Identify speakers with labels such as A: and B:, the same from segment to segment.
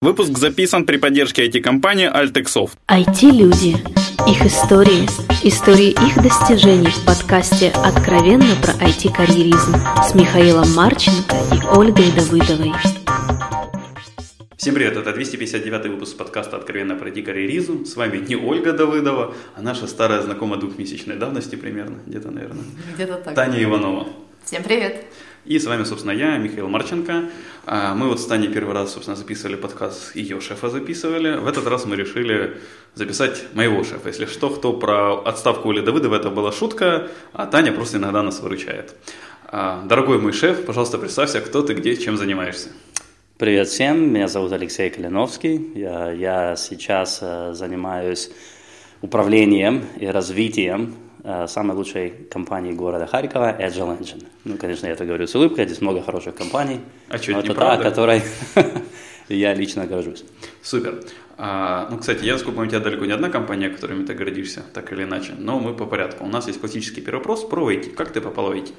A: Выпуск записан при поддержке IT-компании Altexoft.
B: IT-люди. Их истории. Истории их достижений в подкасте «Откровенно про IT-карьеризм» с Михаилом Марченко и Ольгой Давыдовой.
A: Всем привет, это 259 выпуск подкаста «Откровенно про IT-карьеризм». С вами не Ольга Давыдова, а наша старая знакомая двухмесячной давности примерно, где-то, наверное.
C: Где-то так.
A: Таня Иванова.
C: Всем привет.
A: И с вами, собственно, я, Михаил Марченко. А, мы вот с Таней первый раз, собственно, записывали подкаст, ее шефа записывали. В этот раз мы решили записать моего шефа. Если что, кто про отставку Оли Давыдова, это была шутка, а Таня просто иногда нас выручает. А, дорогой мой шеф, пожалуйста, представься, кто ты, где, чем занимаешься.
D: Привет всем, меня зовут Алексей Калиновский. Я, я сейчас э, занимаюсь управлением и развитием самой лучшей компании города Харькова Agile Engine. Ну, конечно, я это говорю с улыбкой, здесь много хороших компаний.
A: А что, это неправда?
D: та, которой я лично горжусь.
A: Супер. А, ну, кстати, я, насколько у тебя далеко не одна компания, которыми ты гордишься, так или иначе. Но мы по порядку. У нас есть классический первый вопрос про IT. Как ты попал в IT?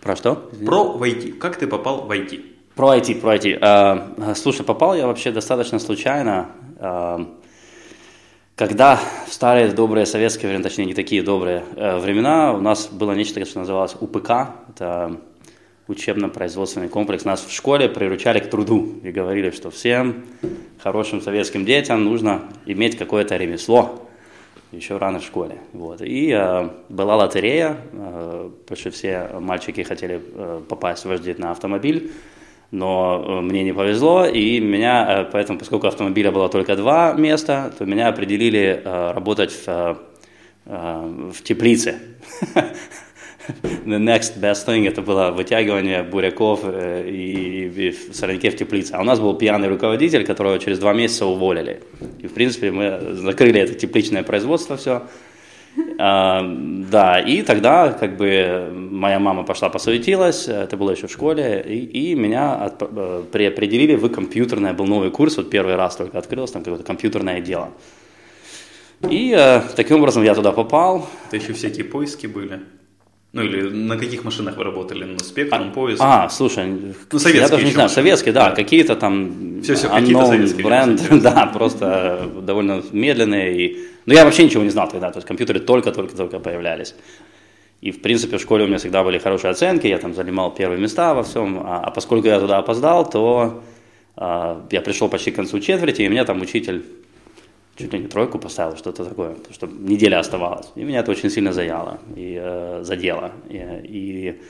D: Про что?
A: Про в IT. Как ты попал в IT?
D: Про IT, про IT. А, слушай, попал я вообще достаточно случайно. А, когда в старые добрые советские времена, точнее не такие добрые э, времена, у нас было нечто, что называлось УПК, это учебно-производственный комплекс. Нас в школе приручали к труду и говорили, что всем хорошим советским детям нужно иметь какое-то ремесло еще рано в школе. Вот. И э, была лотерея, э, потому что все мальчики хотели э, попасть в вождить на автомобиль но э, мне не повезло, и меня, э, поэтому, поскольку автомобиля было только два места, то меня определили э, работать в, в теплице. The next best thing это было вытягивание буряков и, и в сорняке в теплице. А у нас был пьяный руководитель, которого через два месяца уволили. И, в принципе, мы закрыли это тепличное производство все. А, да, и тогда как бы моя мама пошла посуетилась, это было еще в школе, и, и меня от, э, приопределили в компьютерное, был новый курс, вот первый раз только открылось, там какое-то компьютерное дело. И э, таким образом я туда попал.
A: Это еще всякие поиски были? Ну или на каких машинах вы работали? На спектрум, поиск?
D: А, слушай,
A: ну, советские
D: я даже не знаю,
A: машины.
D: советские, да,
A: Да.
D: какие-то там
A: Все, все, какие-то советские,
D: бренд, да, просто довольно медленные. И... Но я вообще ничего не знал тогда, то есть компьютеры только-только-только появлялись. И, в принципе, в школе у меня всегда были хорошие оценки, я там занимал первые места во всем. А, а поскольку я туда опоздал, то а, я пришел почти к концу четверти, и меня там учитель чуть ли не тройку поставил, что-то такое, потому что неделя оставалась. И меня это очень сильно заяло и э, задело. И, и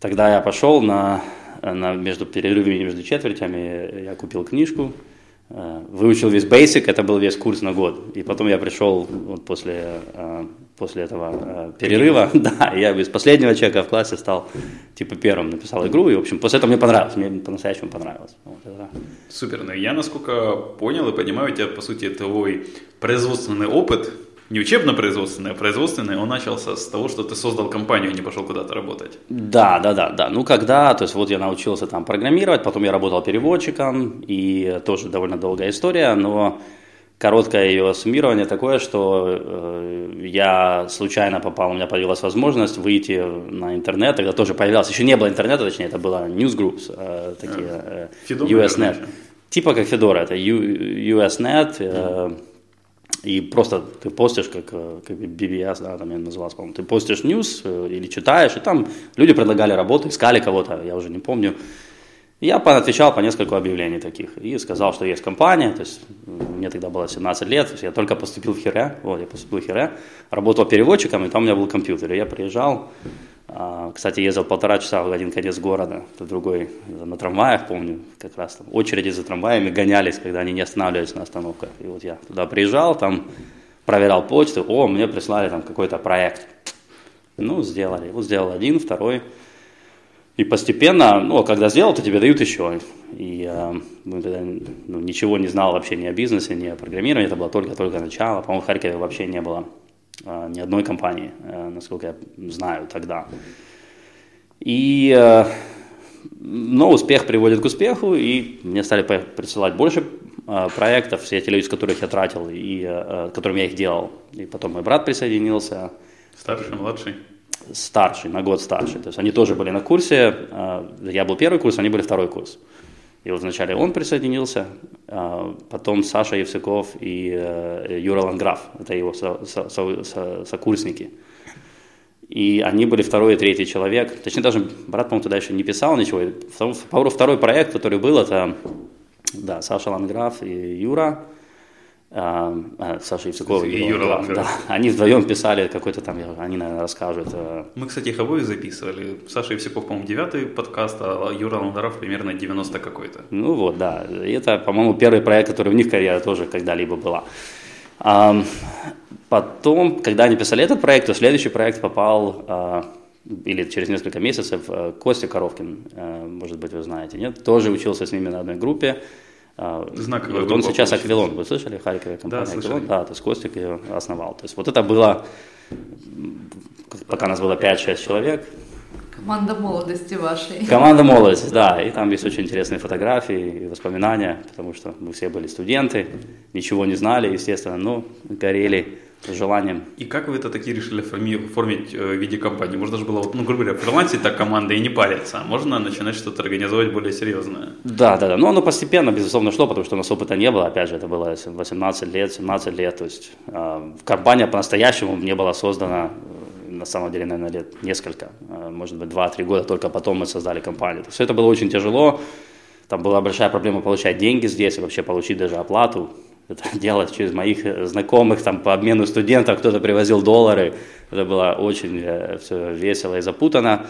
D: тогда я пошел на, на между перерывами между четвертями, я купил книжку, э, выучил весь basic, это был весь курс на год. И потом я пришел вот после, э, после этого э, перерыва, да, я без последнего чека в классе стал типа первым, написал игру, и, в общем, после этого мне понравилось, мне по-настоящему понравилось. Вот это.
A: Супер. Ну, я, насколько понял и понимаю, у тебя, по сути, твой производственный опыт, не учебно-производственный, а производственный, он начался с того, что ты создал компанию, а не пошел куда-то работать.
D: Да, да, да, да. Ну, когда, то есть вот я научился там программировать, потом я работал переводчиком, и тоже довольно долгая история, но короткое ее суммирование такое, что э, я случайно попал, у меня появилась возможность выйти на интернет, тогда тоже появлялся, еще не было интернета, точнее, это было newsgroups, э, такие, э,
A: Фидо,
D: USNet.
A: наверное.
D: Типа как Федора, это U- USNet, э, и просто ты постишь, как, э, как BBS, да, там я назывался, по-моему, ты постишь news э, или читаешь, и там люди предлагали работу, искали кого-то, я уже не помню. Я отвечал по нескольку объявлений таких и сказал, что есть компания, то есть мне тогда было 17 лет, то есть я только поступил в Хире, вот, я поступил в Хире, работал переводчиком, и там у меня был компьютер, и я приезжал, а, кстати, ездил полтора часа в один конец города, в другой на трамваях, помню, как раз там очереди за трамваями гонялись, когда они не останавливались на остановках. И вот я туда приезжал, там проверял почту, о, мне прислали там какой-то проект. Ну, сделали. Вот сделал один, второй. И постепенно, ну, а когда сделал, то тебе дают еще. И э, мы тогда ну, ничего не знал вообще ни о бизнесе, ни о программировании, это было только-только начало. По-моему, в Харькове вообще не было э, ни одной компании, э, насколько я знаю тогда. И, э, но успех приводит к успеху, и мне стали присылать больше э, проектов, все эти люди, с которых я тратил, и э, которым я их делал. И потом мой брат присоединился,
A: Старший, младший.
D: Старший, на год старше. То есть они тоже были на курсе. э, Я был первый курс, они были второй курс. И вот вначале он присоединился, а потом Саша Евсюков и э, Юра Ланграф, это его со, со, со, сокурсники. И они были второй и третий человек. Точнее, даже брат, по-моему, тогда еще не писал ничего. Второй проект, который был, это да, Саша Ланграф и Юра. А, а, Саша Евсюкова и Юра Ланграф. Да, они вдвоем писали какой-то там, они, наверное, расскажут. Э,
A: Мы, кстати, их обоих записывали. Саша Евсюков, по-моему, девятый подкаст, а Юра Ланграф примерно 90 какой-то.
D: Ну вот, да. И это, по-моему, первый проект, который у них карьера тоже когда-либо была. А, потом, когда они писали этот проект, то следующий проект попал, а, или через несколько месяцев, э, Костя Коровкин, э, может быть, вы знаете, нет? Тоже учился с ними на одной группе.
A: А, Знаковая
D: вот он сейчас Аквилон, вы слышали, Харькове компания да, Аквилон? Да, то есть Костик ее основал. То есть вот это было, пока нас было 5-6 человек,
C: Команда молодости вашей.
D: Команда молодости, да. И там есть очень интересные фотографии и воспоминания, потому что мы все были студенты, ничего не знали, естественно, но горели желанием.
A: И как вы это таки решили оформить э, в виде компании? Можно же было, ну, грубо говоря, фрилансить так команда и не париться, а можно начинать что-то организовать более серьезное.
D: Да, да, да. Но оно постепенно, безусловно, шло, потому что у нас опыта не было. Опять же, это было 18 лет, 17 лет. То есть э, компания по-настоящему не была создана на самом деле, наверное, лет несколько, э, может быть, 2-3 года, только потом мы создали компанию. Все это было очень тяжело, там была большая проблема получать деньги здесь и вообще получить даже оплату. Это делать через моих знакомых, там, по обмену студентов, кто-то привозил доллары. Это было очень э, все весело и запутано.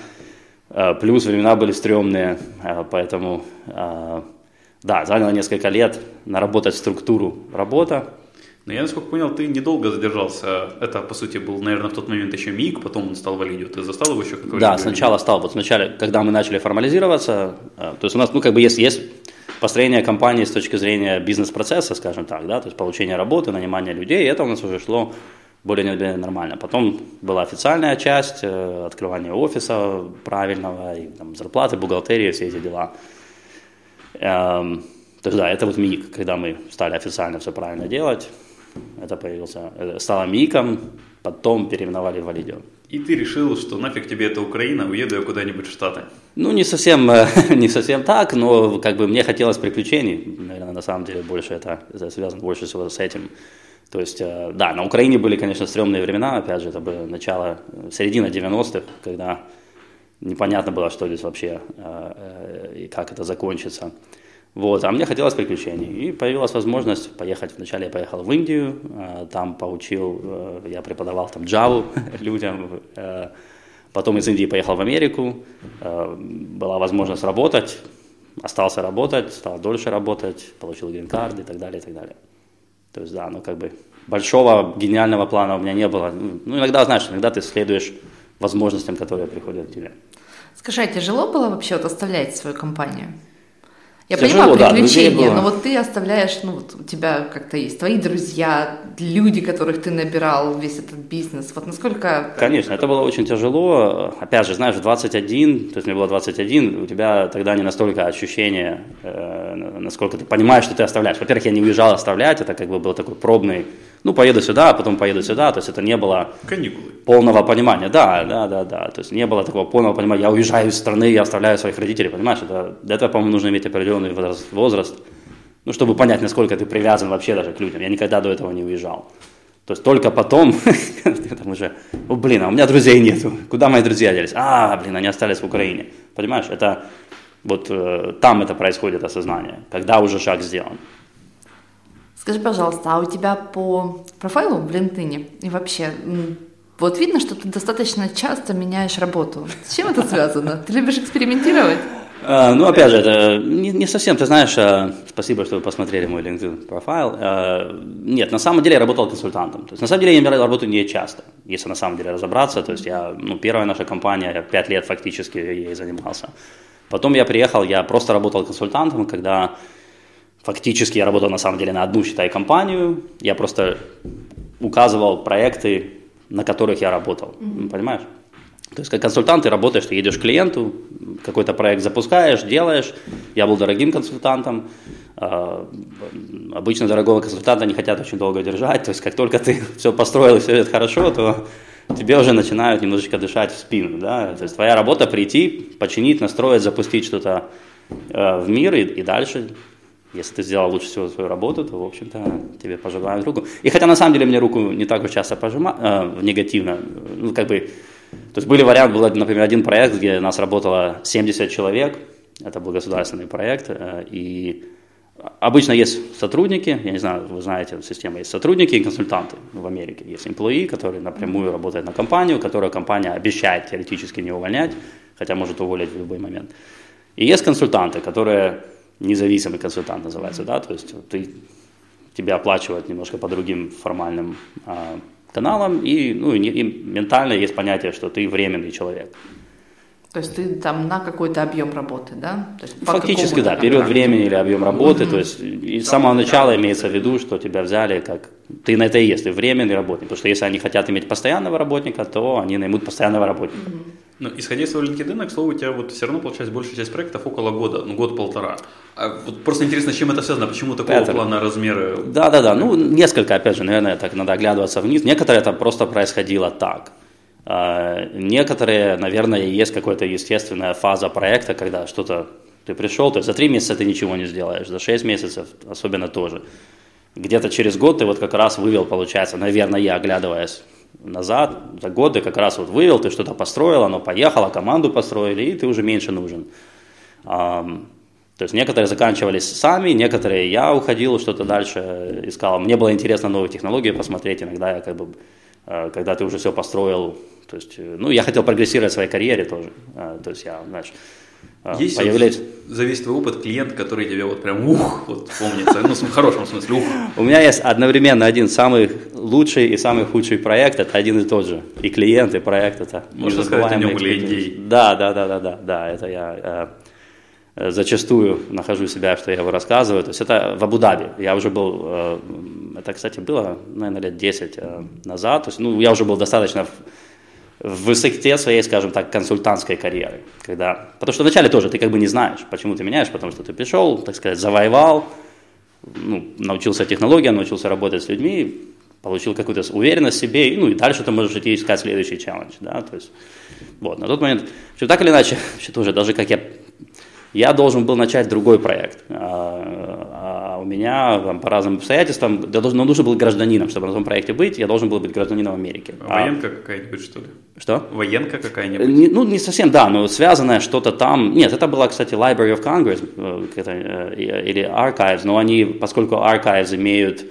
D: Э, плюс времена были стрёмные, поэтому, да, заняло несколько лет наработать структуру работы,
A: но я, насколько понял, ты недолго задержался. Это, по сути, был, наверное, в тот момент еще МИГ, потом он стал Валидио. Ты застал его еще
D: какой-то? Да, сначала стал. Вот сначала, когда мы начали формализироваться, э, то есть у нас, ну, как бы есть, есть построение компании с точки зрения бизнес-процесса, скажем так, да, то есть получение работы, нанимание людей, это у нас уже шло более-менее нормально. Потом была официальная часть, э, открывание офиса правильного, и, там, зарплаты, бухгалтерия, все эти дела. Эм, то есть, да, это вот МИГ, когда мы стали официально все правильно делать. Это появился, э, стало МИКом, потом переименовали в Валидио.
A: И ты решил, что нафиг тебе эта Украина, уеду я куда-нибудь в Штаты?
D: Ну, не совсем, э, не совсем так, но как бы мне хотелось приключений. Наверное, на самом деле больше это, это связано больше всего с этим. То есть, э, да, на Украине были, конечно, стрёмные времена, опять же, это было начало, середина 90-х, когда непонятно было, что здесь вообще и как это закончится. Вот, а мне хотелось приключений. И появилась возможность поехать. Вначале я поехал в Индию, а, там поучил, э, я преподавал там Java людям. Э, потом из Индии поехал в Америку. Э, была возможность работать. Остался работать, стал дольше работать, получил грин-карт и так далее, и так далее. То есть, да, ну как бы большого гениального плана у меня не было. Ну, иногда, знаешь, иногда ты следуешь возможностям, которые приходят к тебе.
C: Скажи, а тяжело было вообще вот оставлять свою компанию? Я Тяжело, понимаю приключения, да, но вот ты оставляешь, ну вот у тебя как-то есть твои друзья, люди, которых ты набирал, весь этот бизнес. Вот насколько...
D: Конечно, это было очень тяжело. Опять же, знаешь, 21, то есть мне было 21, у тебя тогда не настолько ощущение, э, насколько ты понимаешь, что ты оставляешь. Во-первых, я не уезжал оставлять, это как бы был такой пробный ну, поеду сюда, а потом поеду сюда, то есть это не было
A: Каникулы.
D: полного понимания, да, да, да, да, то есть не было такого полного понимания, я уезжаю из страны, я оставляю своих родителей, понимаешь, это, для этого, по-моему, нужно иметь определенный возраст, возраст, ну, чтобы понять, насколько ты привязан вообще даже к людям, я никогда до этого не уезжал. То есть только потом, там уже, о, блин, а у меня друзей нету, куда мои друзья делись? А, блин, они остались в Украине, понимаешь, это вот э, там это происходит осознание, когда уже шаг сделан.
C: Скажи, пожалуйста, а у тебя по профайлу в LinkedIn и вообще вот видно, что ты достаточно часто меняешь работу. С чем это связано? Ты любишь экспериментировать?
D: А, ну, опять же, это не, не совсем, ты знаешь, а, спасибо, что вы посмотрели мой LinkedIn профайл. А, нет, на самом деле я работал консультантом. То есть, на самом деле я работаю не часто, если на самом деле разобраться. То есть, я, ну, первая наша компания, я пять лет фактически ей занимался. Потом я приехал, я просто работал консультантом, когда Фактически я работал на самом деле на одну, считай, компанию. Я просто указывал проекты, на которых я работал. Mm-hmm. Понимаешь? То есть как консультант ты работаешь, ты едешь к клиенту, какой-то проект запускаешь, делаешь. Я был дорогим консультантом. А, обычно дорогого консультанта не хотят очень долго держать. То есть как только ты все построил и все идет хорошо, то тебе уже начинают немножечко дышать в спину. Да? То есть твоя работа прийти, починить, настроить, запустить что-то э, в мир и, и дальше если ты сделал лучше всего свою работу, то, в общем-то, тебе пожимают руку. И хотя, на самом деле, мне руку не так уж часто пожимают, э, негативно, ну, как бы, то есть были варианты, был, например, один проект, где у нас работало 70 человек, это был государственный проект, э, и обычно есть сотрудники, я не знаю, вы знаете, система есть сотрудники и консультанты в Америке. Есть employee, который напрямую работает на компанию, которую компания обещает теоретически не увольнять, хотя может уволить в любой момент. И есть консультанты, которые независимый консультант называется, да, то есть ты, тебя оплачивают немножко по другим формальным а, каналам, и, ну, и, и ментально есть понятие, что ты временный человек.
C: То есть ты там на какой-то объем работы, да? То есть
D: Фактически, да, период времени или объем работы. Mm-hmm. То есть и с самого начала имеется в виду, что тебя взяли как... Ты на это и есть, ты временный работник. Потому что если они хотят иметь постоянного работника, то они наймут постоянного работника. Mm-hmm.
A: Ну, исходя из своего LinkedIn, к слову, у тебя вот все равно получается большая часть проектов около года, ну, год-полтора. А вот просто интересно, с чем это связано, почему такого это... плана размеры?
D: Да-да-да, ну, несколько, опять же, наверное, так надо оглядываться вниз. Некоторые это просто происходило так. А, некоторые, наверное, есть какая-то естественная фаза проекта, когда что-то ты пришел, то есть за три месяца ты ничего не сделаешь, за шесть месяцев особенно тоже. Где-то через год ты вот как раз вывел, получается, наверное, я, оглядываясь назад, за годы как раз вот вывел, ты что-то построил, оно поехало, команду построили, и ты уже меньше нужен. То есть некоторые заканчивались сами, некоторые я уходил, что-то дальше искал. Мне было интересно новые технологии посмотреть, иногда я как бы когда ты уже все построил. То есть, э, ну, я хотел прогрессировать в своей карьере тоже. Э, то есть я, знаешь,
A: есть появляюсь... вот за весь твой опыт клиент, который тебе вот прям ух, вот помнится, ну, в хорошем смысле, ух.
D: У меня есть одновременно один самый лучший и самый худший проект, это один и тот же. И клиент, и проект это.
A: Можно сказать, о нем были
D: Да, да, да, да, да, да, это я Э, зачастую нахожу себя, что я его рассказываю. То есть это в Абу-Даби. Я уже был, э, это, кстати, было, наверное, лет 10 э, назад. То есть, ну, я уже был достаточно в высоте своей, скажем так, консультантской карьеры. Когда... Потому что вначале тоже ты как бы не знаешь, почему ты меняешь, потому что ты пришел, так сказать, завоевал, ну, научился технологиям, научился работать с людьми, получил какую-то уверенность в себе, ну и дальше ты можешь идти искать следующий челлендж, да, то есть, вот, на тот момент, что так или иначе, что тоже, даже как я я должен был начать другой проект. А, а у меня там, по разным обстоятельствам, я должен, ну, нужен был гражданином, чтобы на том проекте быть, я должен был быть гражданином Америки.
A: А военка а, какая-нибудь, что ли?
D: Что?
A: Военка какая-нибудь?
D: Не, ну, не совсем, да, но связанное что-то там. Нет, это была, кстати, Library of Congress э, э, или Archives, но они, поскольку Archives имеют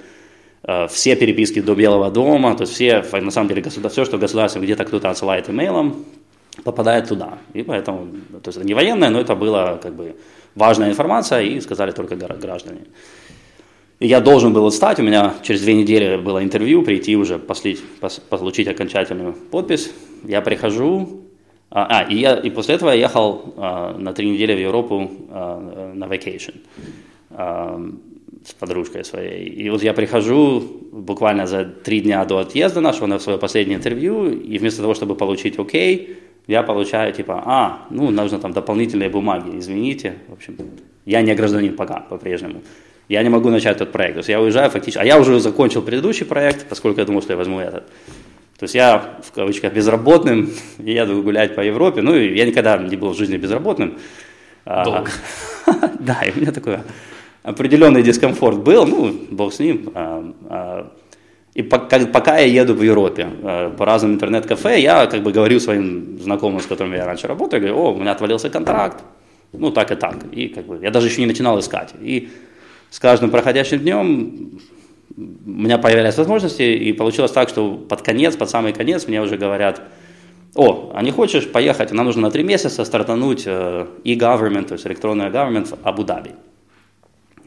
D: э, все переписки до Белого дома, то есть все, на самом деле, все, что государство где-то кто-то отсылает имейлом, попадает туда. И поэтому, то есть это не военное, но это была как бы важная информация, и сказали только граждане. И я должен был стать, у меня через две недели было интервью, прийти уже, послить, пос, получить окончательную подпись. Я прихожу, а, а и, я, и после этого я ехал а, на три недели в Европу а, на vacation а, с подружкой своей. И вот я прихожу буквально за три дня до отъезда нашего на свое последнее интервью, и вместо того, чтобы получить окей, okay, я получаю типа, а, ну, нужно там дополнительные бумаги, извините, в общем, я не гражданин пока по-прежнему. Я не могу начать этот проект. То есть я уезжаю фактически, а я уже закончил предыдущий проект, поскольку я думал, что я возьму этот. То есть я, в кавычках, безработным, еду гулять по Европе. Ну, я никогда не был в жизни безработным.
A: А, Долго.
D: Да, и у меня такой определенный дискомфорт был, ну, бог с ним. И пока я еду в Европе э, по разным интернет-кафе, я как бы говорю своим знакомым, с которыми я раньше работал, говорю, о, у меня отвалился контракт, ну так и так. И как бы я даже еще не начинал искать. И с каждым проходящим днем у меня появлялись возможности, и получилось так, что под конец, под самый конец мне уже говорят, о, а не хочешь поехать, нам нужно на три месяца стартануть э, e-government, то есть электронный government в Абу-Даби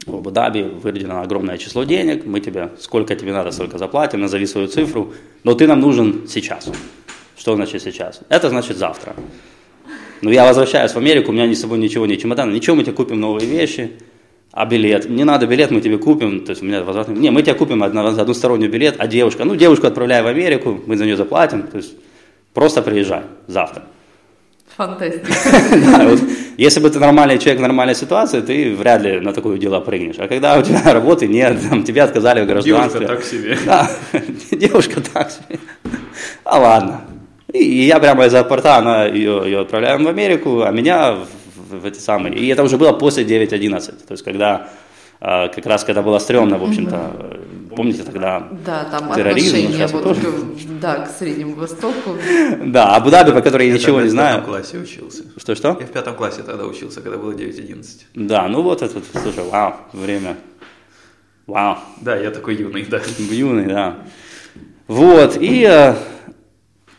D: в Абу-Даби выделено огромное число денег, мы тебе, сколько тебе надо, столько заплатим, назови свою цифру, но ты нам нужен сейчас. Что значит сейчас? Это значит завтра. Но я возвращаюсь в Америку, у меня ни с собой ничего, ни чемодана, ничего, мы тебе купим новые вещи, а билет? Не надо билет, мы тебе купим, то есть у меня возвратный... Не, мы тебе купим одно, односторонний билет, а девушка? Ну, девушку отправляю в Америку, мы за нее заплатим, то есть просто приезжай завтра.
C: Фантастика.
D: да, вот, если бы ты нормальный человек в нормальной ситуации, ты вряд ли на такое дело прыгнешь. А когда у тебя работы нет, там, тебе отказали в гражданстве.
A: Девушка так себе.
D: Да, девушка так себе. А ладно. И, я прямо из аэропорта она, ее, ее отправляем в Америку, а меня в в эти самые. И это уже было после 9.11, то есть когда как раз когда было стрёмно, в общем-то, помните тогда
C: да, там терроризм, вот тоже... к, да, к Среднему Востоку.
D: Да, Абу-Даби, по которой я ничего не знаю.
A: Я в пятом классе учился.
D: Что-что?
A: Я в пятом классе тогда учился, когда было 9-11.
D: Да, ну вот это, слушай, вау, время. Вау.
A: Да, я такой юный, да.
D: Юный, да. Вот, и э,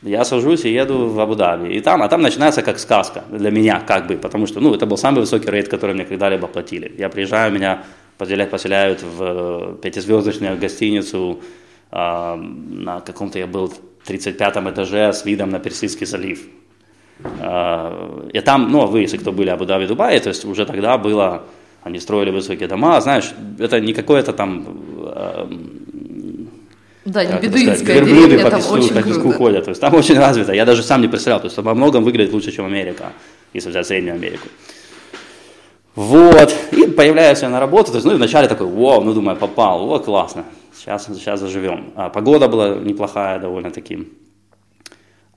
D: я сажусь и еду в Абу-Даби. И там, а там начинается как сказка для меня, как бы, потому что, ну, это был самый высокий рейд, который мне когда-либо платили. Я приезжаю, меня поселяют, поселяют в э, пятизвездочную гостиницу, э, на каком-то я был 35 этаже с видом на Персидский залив. Э, и там, ну, вы, если кто были в Абу-Даби, Дубае, то есть уже тогда было, они строили высокие дома, знаешь, это не какое-то там э,
C: да, не бедуинская деревня, по песку, по песку
D: ходят. То есть там очень развито. Я даже сам не представлял. То есть во многом выглядит лучше, чем Америка, если взять Среднюю Америку. Вот. И появляюсь я на работу. То есть, ну, и вначале такой, вау, ну, думаю, попал. О, классно. Сейчас, сейчас заживем. А погода была неплохая довольно-таки.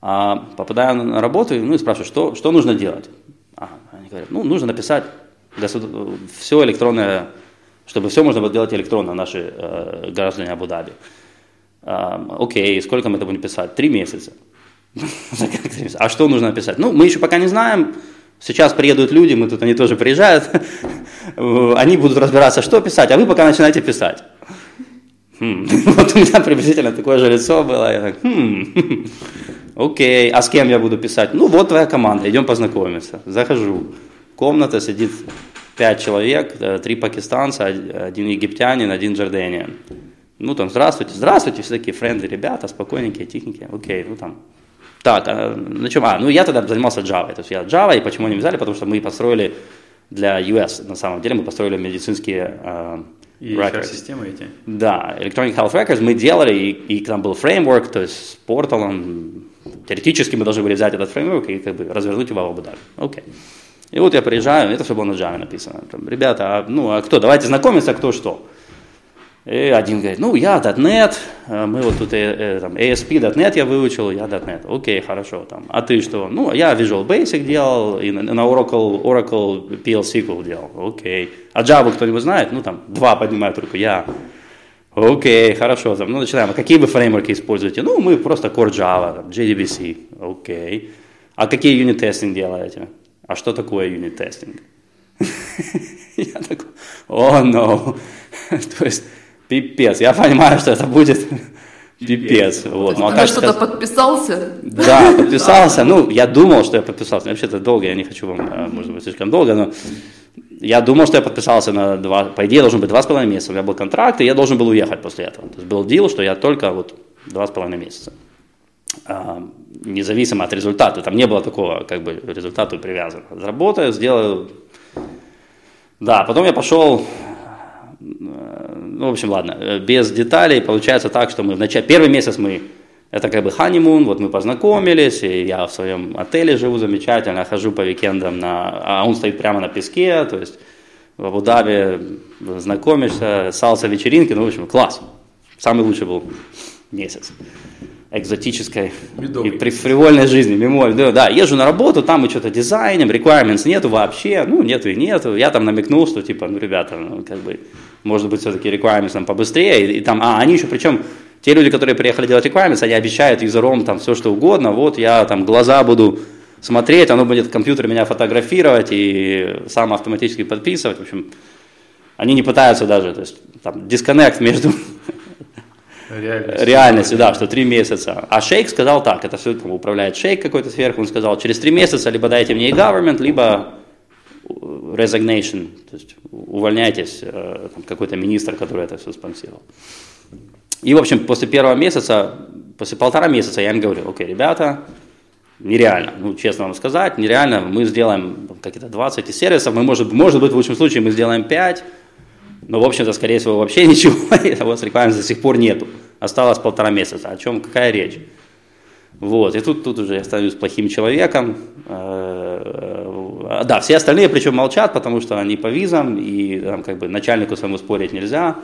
D: А попадаю на работу, ну, и спрашиваю, что, что нужно делать? А, они говорят, ну, нужно написать все электронное, чтобы все можно было делать электронно, наши э, граждане Абу-Даби. А, окей, сколько мы это будем писать? Три месяца. А что нужно написать? Ну, мы еще пока не знаем. Сейчас приедут люди, мы тут, они тоже приезжают. Они будут разбираться, что писать, а вы пока начинаете писать. Хм. Вот у меня приблизительно такое же лицо было. Я так, хм. Окей, а с кем я буду писать? Ну, вот твоя команда, идем познакомиться. Захожу. Комната сидит пять человек, э, три пакистанца, один египтянин, один джорданиан. Ну, там, здравствуйте, здравствуйте, все такие френды ребята, спокойненькие, тихенькие, окей, ну, там, так, а, на чем? А, ну, я тогда занимался Java, то есть я Java, и почему не взяли, потому что мы построили для US, на самом деле, мы построили медицинские
A: и системы эти?
D: Да, Electronic Health Records мы делали, и, и там был фреймворк, то есть с порталом, теоретически мы должны были взять этот фреймворк и как бы развернуть его в Абу Окей. И вот я приезжаю, это все было на Java написано. Там, Ребята, а, ну, а кто? Давайте знакомиться, кто что. И один говорит, ну, я .NET, э, мы вот тут э, э, там, ASP.NET я выучил, я .NET. Окей, хорошо. Там. А ты что? Ну, я Visual Basic делал, и на Oracle, Oracle PL делал. Окей. А Java кто-нибудь знает? Ну, там, два поднимают руку, я. Окей, хорошо. Там, ну, начинаем. А какие вы фреймворки используете? Ну, мы просто Core Java, там, JDBC. Окей. А какие юнит-тестинг делаете? А что такое юнит-тестинг? Я такой, о, no. То есть, Пипец. Я понимаю, что это будет пипец. Вот.
C: Ну, а ты что-то подписался?
D: Да, подписался. Ну, я думал, что я подписался. Вообще это долго, я не хочу вам, э, может быть, слишком долго, но я думал, что я подписался на два, по идее, должен быть два с половиной месяца. У меня был контракт, и я должен был уехать после этого. То есть был дел, что я только вот два с половиной месяца. А, независимо от результата. Там не было такого, как бы, результату привязан. Заработаю, сделаю. Да, потом я пошел ну, в общем, ладно, э, без деталей, получается так, что мы в начале, первый месяц мы, это как бы ханимун, вот мы познакомились, и я в своем отеле живу замечательно, хожу по викендам, на, а он стоит прямо на песке, то есть в Абу-Даби знакомишься, салса вечеринки, ну, в общем, класс, самый лучший был месяц экзотической Медовый. и при фривольной жизни, мемоль, да, да, езжу на работу, там мы что-то дизайним, requirements нету вообще, ну, нету и нету, я там намекнул, что, типа, ну, ребята, ну, как бы, может быть, все-таки requirements там побыстрее, и, и там, а, они еще, причем, те люди, которые приехали делать requirements, они обещают юзером там все, что угодно, вот, я там глаза буду смотреть, оно будет компьютер меня фотографировать и сам автоматически подписывать, в общем, они не пытаются даже, то есть, там, дисконнект между
A: реальностью,
D: реальностью да, что три месяца. А Шейк сказал так, это все там, управляет Шейк какой-то сверху, он сказал, через три месяца либо дайте мне e-government, либо resignation, то есть увольняйтесь, э, какой-то министр, который это все спонсировал. И, в общем, после первого месяца, после полтора месяца я им говорю, окей, ребята, нереально, ну, честно вам сказать, нереально, мы сделаем какие-то 20 сервисов, мы, может, может быть, в лучшем случае мы сделаем 5, но, в общем-то, скорее всего, вообще ничего, этого с рекламой до сих пор нету. Осталось полтора месяца. О чем, какая речь? Вот, и тут, тут уже я становлюсь плохим человеком. Э, да, все остальные причем молчат, потому что они по визам, и там, как бы начальнику своему спорить нельзя.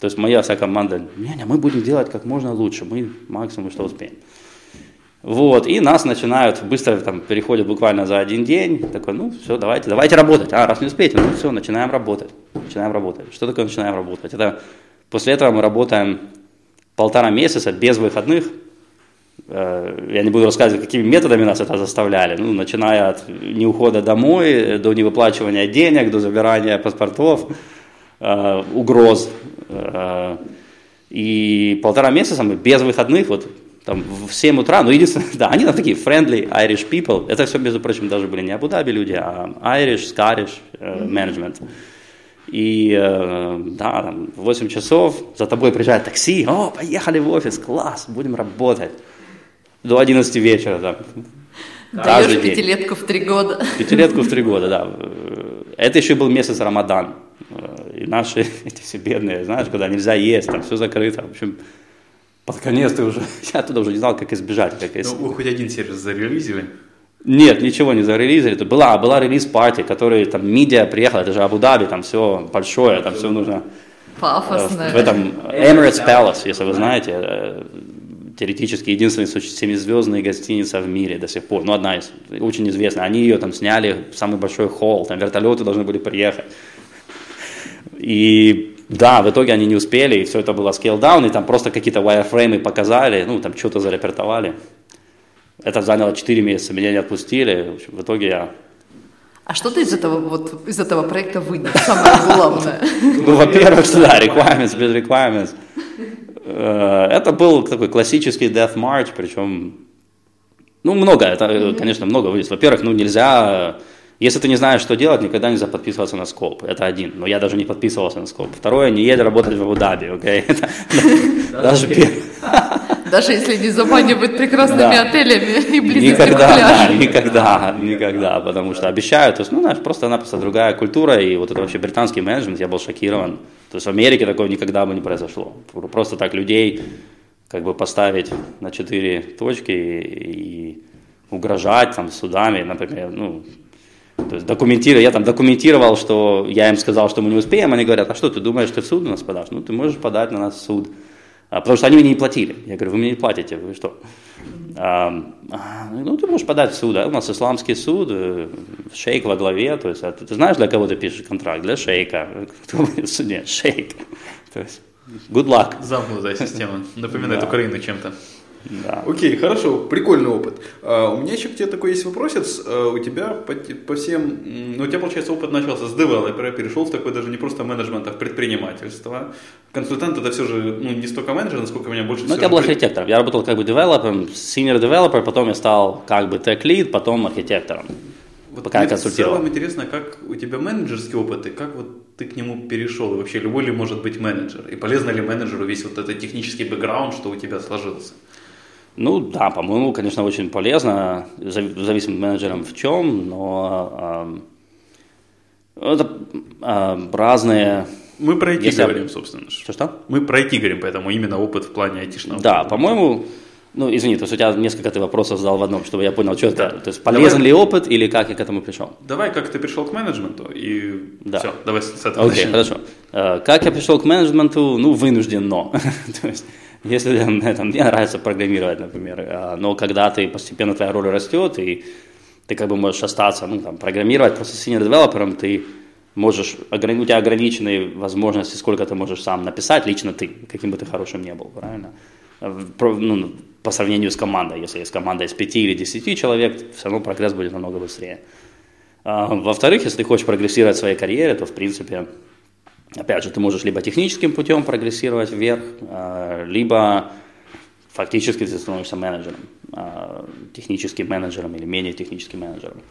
D: То есть моя вся команда, не, не, мы будем делать как можно лучше, мы максимум что успеем. Вот, и нас начинают, быстро там переходят буквально за один день, такой, ну, все, давайте, давайте работать. А, раз не успеете, ну, все, начинаем работать. Начинаем работать. Что такое начинаем работать? Это после этого мы работаем полтора месяца без выходных. Э, я не буду рассказывать, какими методами нас это заставляли, ну, начиная от неухода домой, до невыплачивания денег, до забирания паспортов, э, угроз. Э, и полтора месяца мы без выходных, вот там в 7 утра, ну единственное, да, они там такие friendly Irish people, это все, между прочим, даже были не Абу-Даби люди, а Irish, Scottish management. И э, да, там 8 часов, за тобой приезжает такси, о, поехали в офис, класс, будем работать. До 11 вечера, да.
C: Даешь пятилетку в три года.
D: Пятилетку в три года, да. Это еще был месяц Рамадан. И наши эти все бедные, знаешь, когда нельзя есть, там все закрыто. В общем, под конец ты уже, я туда уже не знал, как избежать. Как
A: из... Ну, хоть один сервис зарелизили?
D: Нет, ничего не зарелизили. Это была, была релиз-партия, который там медиа приехала, это же Абу-Даби, там все большое, там все нужно...
C: Пафосно.
D: Э, в этом Emirates Palace, если вы знаете, э, теоретически единственная семизвездная гостиница в мире до сих пор. Ну, одна из, очень известная. Они ее там сняли, самый большой холл, там вертолеты должны были приехать. И да, в итоге они не успели, и все это было scale down, и там просто какие-то wireframe показали, ну, там что-то зарепертовали. Это заняло 4 месяца, меня не отпустили. В, общем, в итоге я
C: а что ты из этого, вот, из этого проекта вынес, самое главное?
D: Ну, во-первых, да, requirements без requirements. Э, это был такой классический Death March, причем, ну, много, это, конечно, много вынес. Во-первых, ну, нельзя если ты не знаешь, что делать, никогда нельзя подписываться на скоп. Это один. Но я даже не подписывался на скоп. Второе, не едь работать в Абу-Даби, окей? Даже
C: Даже если не заманивают прекрасными отелями и близко
D: Никогда, никогда, никогда, потому что обещают, то есть, ну, знаешь, просто-напросто другая культура, и вот это вообще британский менеджмент, я был шокирован. То есть в Америке такого никогда бы не произошло. Просто так людей как бы поставить на четыре точки и угрожать там судами, например, ну, то есть документировал, я там документировал, что я им сказал, что мы не успеем, они говорят, а что, ты думаешь, ты в суд на нас подашь? Ну, ты можешь подать на нас в суд. А, потому что они мне не платили. Я говорю, вы мне не платите, вы что? А, ну, ты можешь подать в суд, да? у нас исламский суд, э, шейк во главе, то есть, а ты, ты знаешь, для кого ты пишешь контракт? Для шейка. Кто в суде? Шейк. То есть, good luck.
A: Замкнутая система. Напоминает Украину чем-то. Да. Окей, хорошо, прикольный опыт. А, у меня еще к тебе такой есть вопросец. А, у тебя по, по всем, ну у тебя получается опыт начался с девелопера, перешел в такой даже не просто менеджмент, а в предпринимательство. Консультант это все же ну, не столько менеджер, насколько меня больше
D: Ну, я был архитектором. Я работал как бы девелопером, senior developer, потом я стал как бы lead, потом архитектором.
A: Вот пока я консультировал. В целом интересно, как у тебя менеджерский опыт, и как вот ты к нему перешел, и вообще любой ли может быть менеджер, и полезно ли менеджеру весь вот этот технический бэкграунд, что у тебя сложился?
D: Ну да, по-моему, конечно, очень полезно, зависит от менеджером в чем, но э, это э, разные...
A: Мы про IT если... говорим, собственно.
D: Что-что?
A: Мы про IT говорим, поэтому именно опыт в плане айтишного.
D: Да, по-моему, ну, извини, то есть у тебя несколько ты вопросов задал в одном, чтобы я понял, что да. это. То есть полезен давай, ли опыт или как я к этому пришел?
A: Давай, как ты пришел к менеджменту и
D: да.
A: все, давай с этого
D: Окей, okay, хорошо. Э, как я пришел к менеджменту? Ну, вынужден, но. то есть если там, мне нравится программировать, например, а, но когда ты постепенно твоя роль растет, и ты как бы можешь остаться, ну, там, программировать просто senior девелопером, ты можешь, у тебя ограниченные возможности, сколько ты можешь сам написать, лично ты, каким бы ты хорошим не был, правильно? Ну, по сравнению с командой, если есть команда из 5 или 10 человек, все равно прогресс будет намного быстрее. А, во-вторых, если ты хочешь прогрессировать в своей карьере, то, в принципе, Опять же, ты можешь либо техническим путем прогрессировать вверх, а, либо фактически ты становишься менеджером, а, техническим менеджером или менее техническим менеджером.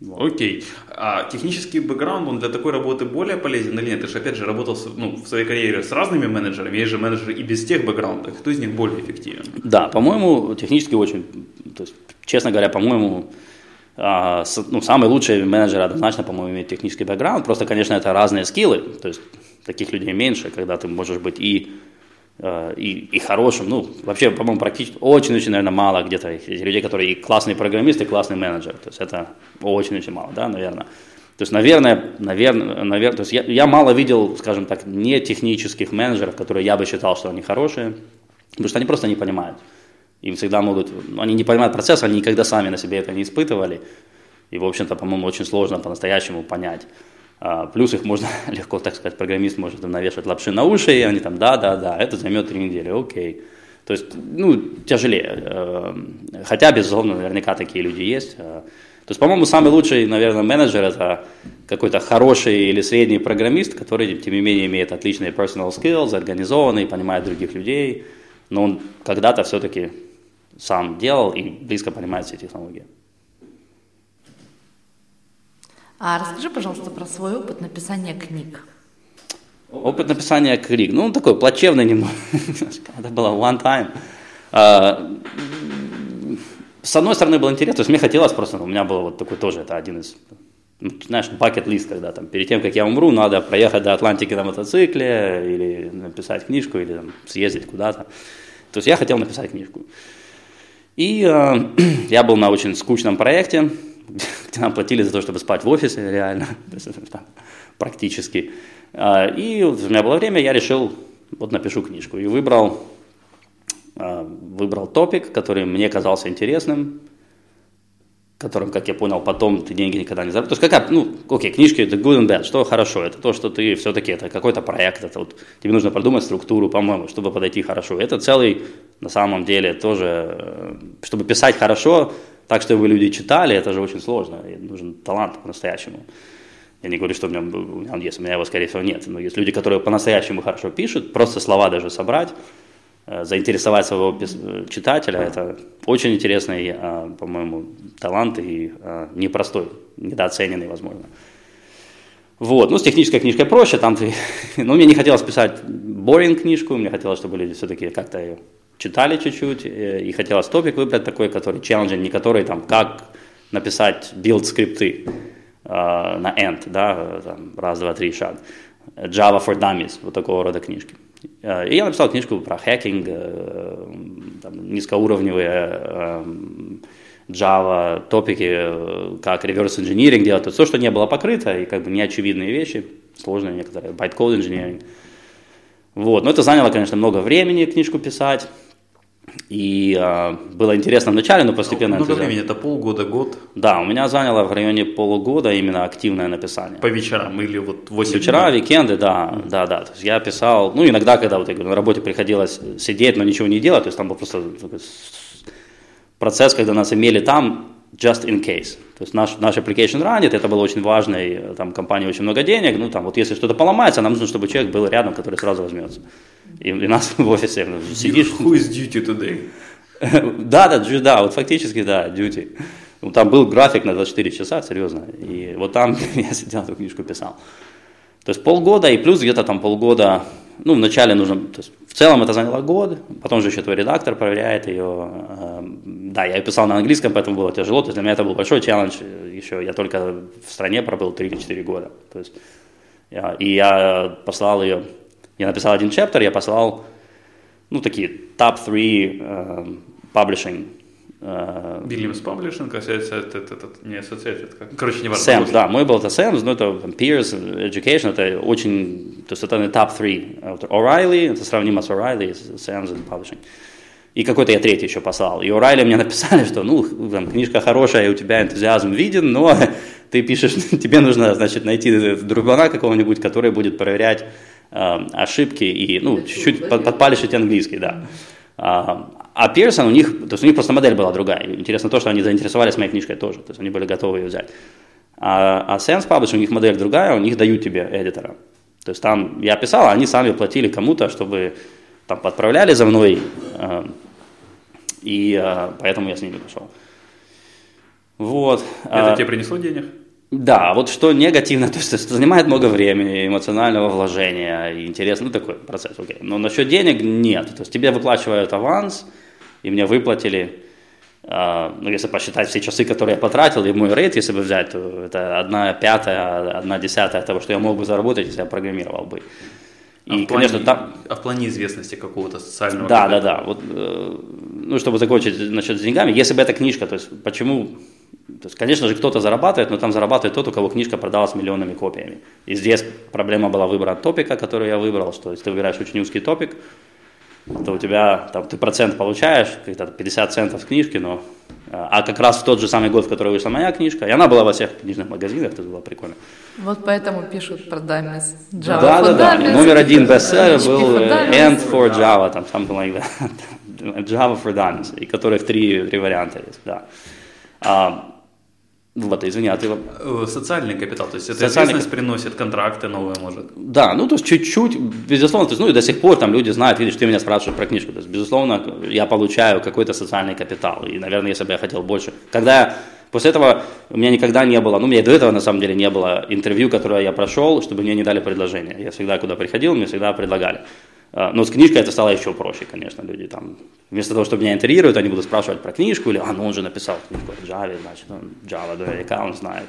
A: Вот. Окей. А технический бэкграунд, он для такой работы более полезен или нет? Ты же, опять же, работал ну, в своей карьере с разными менеджерами, есть же менеджеры и без тех бэкграундов. Кто из них более эффективен?
D: Да, по-моему, технически очень, то есть, честно говоря, по-моему, ну, самый лучший менеджер однозначно, по-моему, имеет технический бэкграунд. Просто, конечно, это разные скиллы. То есть таких людей меньше, когда ты можешь быть и а, и, и хорошим, ну, вообще, по-моему, практически очень-очень, наверное, мало где-то людей, которые и классные программисты, и классный менеджер. То есть это очень-очень мало, да, наверное. То есть, наверное, наверное, наверное, то есть я, я мало видел, скажем так, не технических менеджеров, которые я бы считал, что они хорошие, потому что они просто не понимают. Им всегда могут, ну, они не понимают процесс, они никогда сами на себе это не испытывали. И, в общем-то, по-моему, очень сложно по-настоящему понять. А, плюс их можно легко, так сказать, программист может им навешать лапши на уши, и они там, да, да, да, это займет три недели, окей. То есть, ну, тяжелее. Э, хотя, безусловно, наверняка такие люди есть. Э, то есть, по-моему, самый лучший, наверное, менеджер – это какой-то хороший или средний программист, который, тем не менее, имеет отличные personal skills, организованный, понимает других людей, но он когда-то все-таки сам делал и близко понимает все технологии.
C: А расскажи, пожалуйста, про свой опыт написания книг.
D: Опыт написания книг, ну, он такой плачевный немного. Это было one time. А, с одной стороны, было интересно, то есть мне хотелось просто, у меня был вот такой тоже, это один из, ну, знаешь, бакет-лист, когда там перед тем, как я умру, надо проехать до Атлантики на мотоцикле, или написать книжку, или там, съездить куда-то. То есть я хотел написать книжку. И э, я был на очень скучном проекте, где нам платили за то, чтобы спать в офисе, реально, практически. А, и у меня было время, я решил, вот напишу книжку. И выбрал, а, выбрал топик, который мне казался интересным, которым, как я понял, потом ты деньги никогда не заработаешь. То есть какая, ну, окей, книжки это good and bad, что хорошо, это то, что ты все-таки, это какой-то проект, это вот, тебе нужно продумать структуру, по-моему, чтобы подойти хорошо. Это целый, на самом деле, тоже, э, чтобы писать хорошо, так, чтобы люди читали, это же очень сложно, нужен талант по-настоящему. Я не говорю, что у меня, у меня он есть, у меня его, скорее всего, нет. Но есть люди, которые по-настоящему хорошо пишут, просто слова даже собрать, заинтересовать своего читателя. Это очень интересный, э, по-моему, талант и э, непростой, недооцененный, возможно. Вот, ну, с технической книжкой проще, там ты... Ну, мне не хотелось писать boring книжку, мне хотелось, чтобы люди все-таки как-то ее читали чуть-чуть, и хотелось топик выбрать такой, который challenging, не который там, как написать build скрипты, Э, на end, да, там, раз, два, три, шаг. Java for Dummies, вот такого рода книжки. Э, и я написал книжку про хакинг, э, там, низкоуровневые Java топики, как reverse engineering делать, то все, что не было покрыто, и как бы неочевидные вещи, сложные некоторые, bytecode engineering. Вот, но это заняло, конечно, много времени книжку писать. И э, было интересно вначале, но постепенно...
A: Много времени, это полгода, год?
D: Да, у меня заняло в районе полугода именно активное написание.
A: По вечерам или вот 8
D: Вечера, дней? викенды, да, да, да. То есть я писал, ну иногда, когда вот я говорю, на работе приходилось сидеть, но ничего не делать, то есть там был просто процесс, когда нас имели там just in case. То есть наш, наш application ранит, это было очень важно, и там компания очень много денег, ну там вот если что-то поломается, нам нужно, чтобы человек был рядом, который сразу возьмется. И, и нас в офисе ну, сидишь...
A: Who is duty today?
D: да, да, да, вот фактически, да, duty. Ну, там был график на 24 часа, серьезно. И вот там я сидел, эту книжку писал. То есть полгода и плюс где-то там полгода, ну, вначале нужно, то есть в целом это заняло год, потом же еще твой редактор проверяет ее. Эм, да, я писал на английском, поэтому было тяжело, то есть для меня это был большой челлендж, еще я только в стране пробыл 3-4 года. То есть, я, и я послал ее я написал один чаптер, я послал, ну, такие топ-3 uh, publishing.
A: Uh, Williams Publishing, это, это, это, не Associated, как, короче, не важно.
D: SAMS, да, мой был это SAMS, но это там, Peers, Education, это очень, то есть это не топ-3. O'Reilly, это сравнимо с O'Reilly, SAMS и Publishing. И какой-то я третий еще послал. И O'Reilly мне написали, что, ну, там, книжка хорошая, у тебя энтузиазм виден, но ты пишешь, тебе нужно, значит, найти другана какого-нибудь, который будет проверять Э, ошибки и, ну, чуть-чуть подпалишить английский, да. А, а Pearson у них, то есть у них просто модель была другая. Интересно то, что они заинтересовались моей книжкой тоже, то есть они были готовы ее взять. А, а Sense Publishing, у них модель другая, у них дают тебе эдитора. То есть там я писал, а они сами платили кому-то, чтобы там подправляли за мной, э, и э, поэтому я с ними пошел. Вот.
A: Это а, тебе принесло денег?
D: Да, вот что негативно, то есть это занимает много времени, эмоционального вложения, и интересно, ну такой процесс, окей. Но насчет денег нет, то есть тебе выплачивают аванс, и мне выплатили, э, ну если посчитать все часы, которые я потратил, и мой рейд, если бы взять, то это одна пятая, одна десятая того, что я мог бы заработать, если я программировал бы.
A: И, а, в конечно, плане, там... а в плане известности какого-то социального?
D: Да, да, да. Вот, э, ну, чтобы закончить насчет с деньгами, если бы эта книжка, то есть почему то есть, конечно же, кто-то зарабатывает, но там зарабатывает тот, у кого книжка продалась миллионными копиями. И здесь проблема была выбора топика, который я выбрал, что если ты выбираешь очень узкий топик, то у тебя там, ты процент получаешь, какие-то 50 центов с книжки, но а как раз в тот же самый год, в который вышла моя книжка, и она была во всех книжных магазинах, это было прикольно.
C: Вот поэтому пишут про Dummies.
D: Java да, да, да. Номер один бестселлер был End for Java, там something like that. Java for Dummies, и которых три, три варианта есть, да. А, вот, извини, а.
A: Э, социальный капитал, то есть это Социальный... известность приносит, контракты новые может.
D: Да, ну то есть чуть-чуть, безусловно, то есть, ну и до сих пор там люди знают, видишь, ты меня спрашиваешь про книжку, то есть, безусловно, я получаю какой-то социальный капитал, и, наверное, если бы я хотел больше. Когда После этого у меня никогда не было, ну, у меня и до этого на самом деле не было интервью, которое я прошел, чтобы мне не дали предложение. Я всегда, куда приходил, мне всегда предлагали. А, но с книжкой это стало еще проще, конечно, люди там, вместо того, чтобы меня интервьюируют, они будут спрашивать про книжку, или, а, ну он же написал книжку о Java, значит, он Java наверняка он знает.